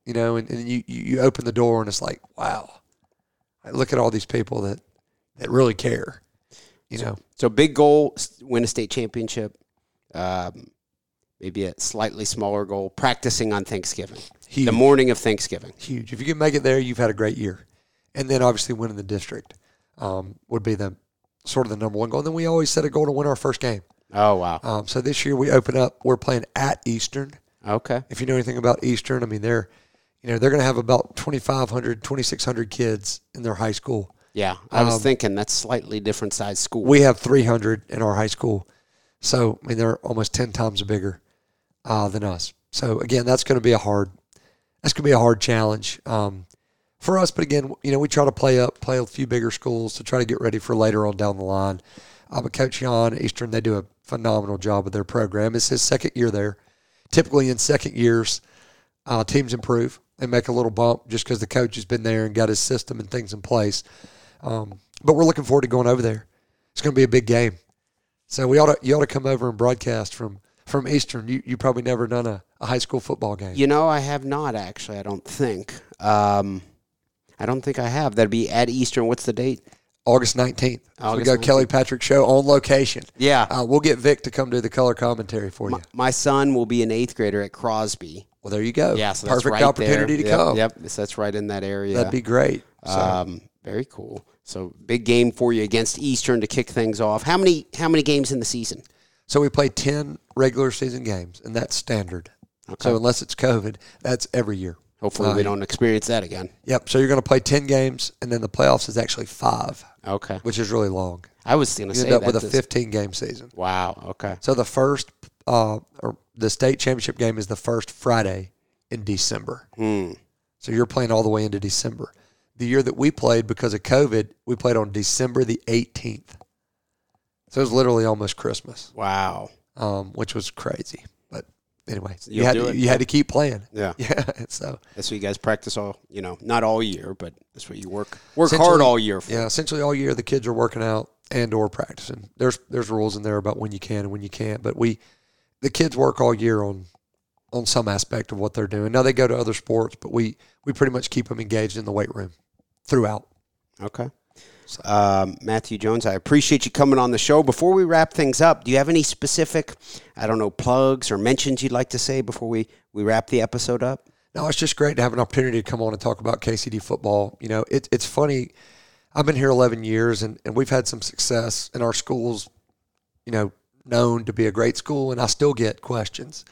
Speaker 2: You know, and, and you, you you open the door and it's like, wow, look at all these people that that really care. You know,
Speaker 1: So big goal: win a state championship. Um, maybe a slightly smaller goal: practicing on Thanksgiving,
Speaker 2: huge,
Speaker 1: the morning of Thanksgiving.
Speaker 2: huge. If you can make it there, you've had a great year. And then obviously winning the district um, would be the sort of the number one goal. And then we always set a goal to win our first game.
Speaker 1: Oh wow.
Speaker 2: Um, so this year we open up. We're playing at Eastern.
Speaker 1: Okay.
Speaker 2: if you know anything about Eastern, I mean, they're, you know, they're going to have about 2,500, 2,600 kids in their high school.
Speaker 1: Yeah, I was
Speaker 2: Um,
Speaker 1: thinking that's slightly different size school.
Speaker 2: We have 300 in our high school. So, I mean, they're almost 10 times bigger uh, than us. So, again, that's going to be a hard, that's going to be a hard challenge um, for us. But again, you know, we try to play up, play a few bigger schools to try to get ready for later on down the line. Uh, but Coach Jan Eastern, they do a phenomenal job with their program. It's his second year there. Typically, in second years, Uh, teams improve. They make a little bump just because the coach has been there and got his system and things in place. Um, but we're looking forward to going over there. It's going to be a big game. So we ought to you ought to come over and broadcast from from Eastern. You you probably never done a, a high school football game.
Speaker 1: You know, I have not actually. I don't think. Um, I don't think I have. That'd be at Eastern. What's the date?
Speaker 2: August nineteenth. So we
Speaker 1: August
Speaker 2: got Kelly Patrick show on location.
Speaker 1: Yeah.
Speaker 2: Uh, we'll get Vic to come do the color commentary for you.
Speaker 1: My, my son will be an eighth grader at Crosby.
Speaker 2: Well, there you go.
Speaker 1: Yeah, so that's
Speaker 2: perfect
Speaker 1: right
Speaker 2: opportunity
Speaker 1: there.
Speaker 2: to
Speaker 1: Yep,
Speaker 2: come.
Speaker 1: Yep, so that's right in that area.
Speaker 2: That'd be great. So,
Speaker 1: um, very cool. So big game for you against Eastern to kick things off. How many how many games in the season?
Speaker 2: So we play ten regular season games, and that's standard. So unless it's COVID, that's every year.
Speaker 1: Hopefully
Speaker 2: Uh,
Speaker 1: we don't experience that again.
Speaker 2: Yep. So you're going to play ten games, and then the playoffs is actually five,
Speaker 1: Okay.
Speaker 2: which is really long.
Speaker 1: I was going to
Speaker 2: You
Speaker 1: say
Speaker 2: end up with a 15 game season.
Speaker 1: Wow. Okay.
Speaker 2: So the first, uh, or the state championship game is the first Friday in December.
Speaker 1: Hmm.
Speaker 2: So you're playing all the way into December. The year that we played because of COVID, we played on December the 18th. So it was literally almost Christmas,
Speaker 1: Wow.
Speaker 2: um, which was crazy. But anyway, you
Speaker 1: You'll
Speaker 2: had to, you had to keep playing.
Speaker 1: Yeah. (laughs)
Speaker 2: Yeah. So
Speaker 1: That's what you guys practice all. You know, not all year, but that's what you work work hard all year for.
Speaker 2: yeah, essentially all year the kids are working out and or practicing. There's there's rules in there about when you can and when you can't, but we the kids work all year on on some aspect of what they're doing. Now they go to other sports, but we we pretty much keep them engaged in the weight room throughout.
Speaker 1: Okay. Um, Matthew Jones, I appreciate you coming on the show. Before we wrap things up, do you have any specific, I don't know, plugs or mentions you'd like to say before we, we wrap the episode up?
Speaker 2: No, it's just great to have an opportunity to come on and talk about KCD football. You know, it, it's funny. I've been here 11 years and, and we've had some success in our schools, you know, known to be a great school. And I still get questions.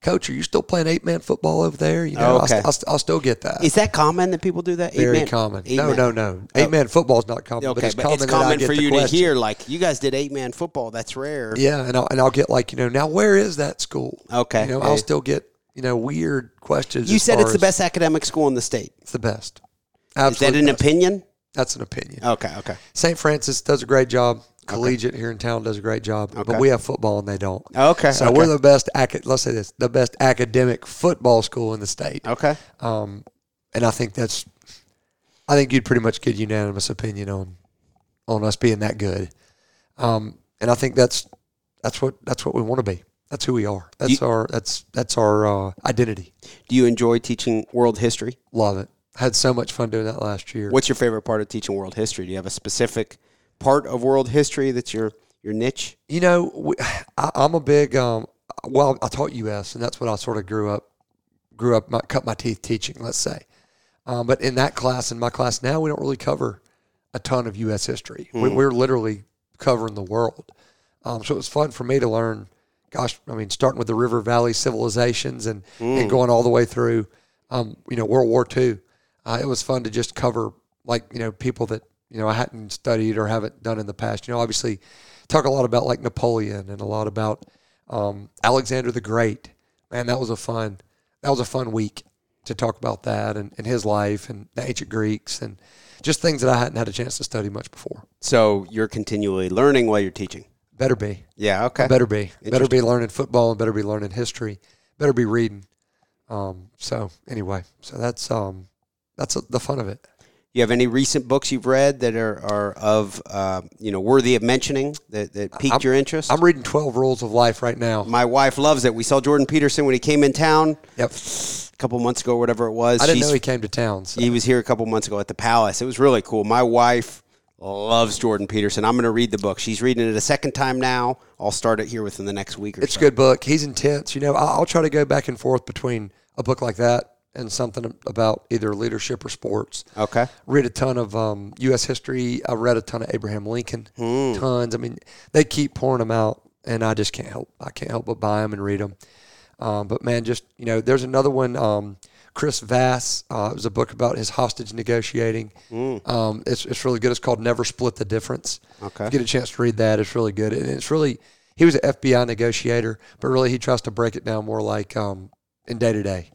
Speaker 2: Coach, are you still playing eight man football over there? You know,
Speaker 1: Okay.
Speaker 2: I'll, I'll, I'll still get that.
Speaker 1: Is that common that people do that?
Speaker 2: Very
Speaker 1: Eight-man-
Speaker 2: common. No, no, no. Oh. Eight man football is not common,
Speaker 1: Okay,
Speaker 2: but it's
Speaker 1: but
Speaker 2: common,
Speaker 1: it's
Speaker 2: that I
Speaker 1: common for you
Speaker 2: question.
Speaker 1: to hear, like, you guys did eight man football. That's rare.
Speaker 2: Yeah, and I'll, and I'll get like you know now where is that school?
Speaker 1: Okay,
Speaker 2: you know. I'll still get you know weird questions.
Speaker 1: You said it's the best academic school in the state.
Speaker 2: It's the best.
Speaker 1: Is that an
Speaker 2: best.
Speaker 1: opinion?
Speaker 2: That's an opinion.
Speaker 1: Okay, okay.
Speaker 2: St. Francis does a great job. Collegiate here in town does a great job,
Speaker 1: Okay.
Speaker 2: but we have football and they don't.
Speaker 1: Okay,
Speaker 2: so
Speaker 1: okay.
Speaker 2: we're the best. Let's say this: the best academic football school in the state.
Speaker 1: Okay.
Speaker 2: Um, and I think that's, I think you'd pretty much get unanimous opinion on, on us being that good. Um, and I think that's, that's what that's what we want to be. That's who we are. That's
Speaker 1: You-
Speaker 2: our that's that's our uh, identity.
Speaker 1: Do you enjoy teaching world history?
Speaker 2: Love it. Had so much fun doing that last year.
Speaker 1: What's your favorite part of teaching world history? Do you have a specific part of world history that's your your niche?
Speaker 2: You know, we, (sighs) I, I'm a big. Um, well, I taught U.S. and that's what I sort of grew up, grew up, my, cut my teeth teaching. Let's say, um, but in that class, in my class now, we don't really cover a ton of U.S. history. We, we're literally covering the world. Um, so it was fun for me to learn. Gosh, I mean, starting with the River Valley civilizations and, and going all the way through, um, you know, World War II. Uh, it was fun to just cover like you know people that you know I hadn't studied or haven't done in the past. You know, obviously talk a lot about like Napoleon and a lot about um, Alexander the Great. Man, that was a fun that was a fun week to talk about that and, and his life and the ancient Greeks and just things that I hadn't had a chance to study much before.
Speaker 1: So you're continually learning while you're teaching.
Speaker 2: Better be,
Speaker 1: Yeah. Okay.
Speaker 2: better be, better be learning football and better be learning history, better be reading. Um, so anyway, so that's um, that's the fun of it.
Speaker 1: You have any recent books you've read that are, are of uh, you know worthy of mentioning that, that piqued your interest?
Speaker 2: I'm reading Twelve Rules of Life right now.
Speaker 1: My wife loves it. We saw Jordan Peterson when he came in town
Speaker 2: Yep,
Speaker 1: a couple months ago, whatever it was.
Speaker 2: I didn't
Speaker 1: She's-
Speaker 2: know he came to town. So.
Speaker 1: He was here a couple months ago at the Palace. It was really cool. My wife loves Jordan Peterson. I'm going to read the book. She's reading it a second time now. I'll start it here within the next week or
Speaker 2: It's
Speaker 1: so.
Speaker 2: a good book. He's intense. You know, I'll try to go back and forth between a book like that and something about either leadership or sports.
Speaker 1: Okay.
Speaker 2: Read a ton of um, U.S. history. I read a ton of Abraham Lincoln.
Speaker 1: Hmm.
Speaker 2: Tons. I mean, they keep pouring them out, and I just can't help. I can't help but buy them and read them. Um, but man, just you know, there's another one. Um, Chris Voss. Uh, it was a book about his hostage negotiating. Um, it's it's really good. It's called Never Split the Difference.
Speaker 1: Okay.
Speaker 2: Get a chance to read that, it's really good. And it's really he was an FBI negotiator, but really he tries to break it down more like um, in day to day,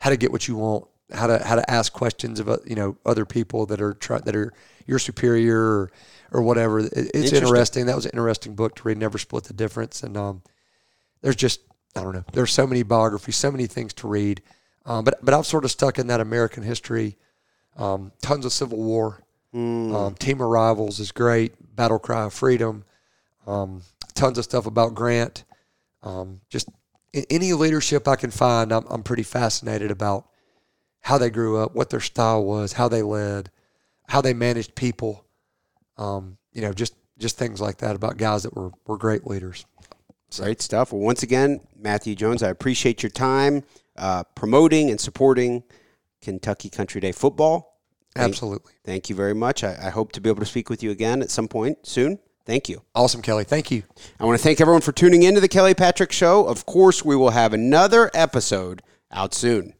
Speaker 2: how to get what you want, how to how to ask questions of uh, you know other people that are try, that are your superior or, or whatever. It, it's
Speaker 1: Interesting.
Speaker 2: interesting. That was an interesting book to read. Never Split the Difference. And um, there's just I don't know. There's so many biographies, so many things to read. Um, but but I'm sort of stuck in that American history. Um, tons of Civil War. Um, Team of Rivals is great. Battle Cry of Freedom. Um, tons of stuff about Grant. Um, just any leadership I can find, I'm, I'm pretty fascinated about how they grew up, what their style was, how they led, how they managed people. Um, you know, just just things like that about guys that were were great leaders.
Speaker 1: Great stuff. Well, once again, Matthew Jones, I appreciate your time uh, promoting and supporting Kentucky Country Day football. Thank-
Speaker 2: Absolutely.
Speaker 1: Thank you very much. I, I hope to be able to speak with you again at some point soon. Thank you.
Speaker 2: Awesome, Kelly. Thank you.
Speaker 1: I want to thank everyone for tuning in to the Kelly Patrick Show. Of course, we will have another episode out soon.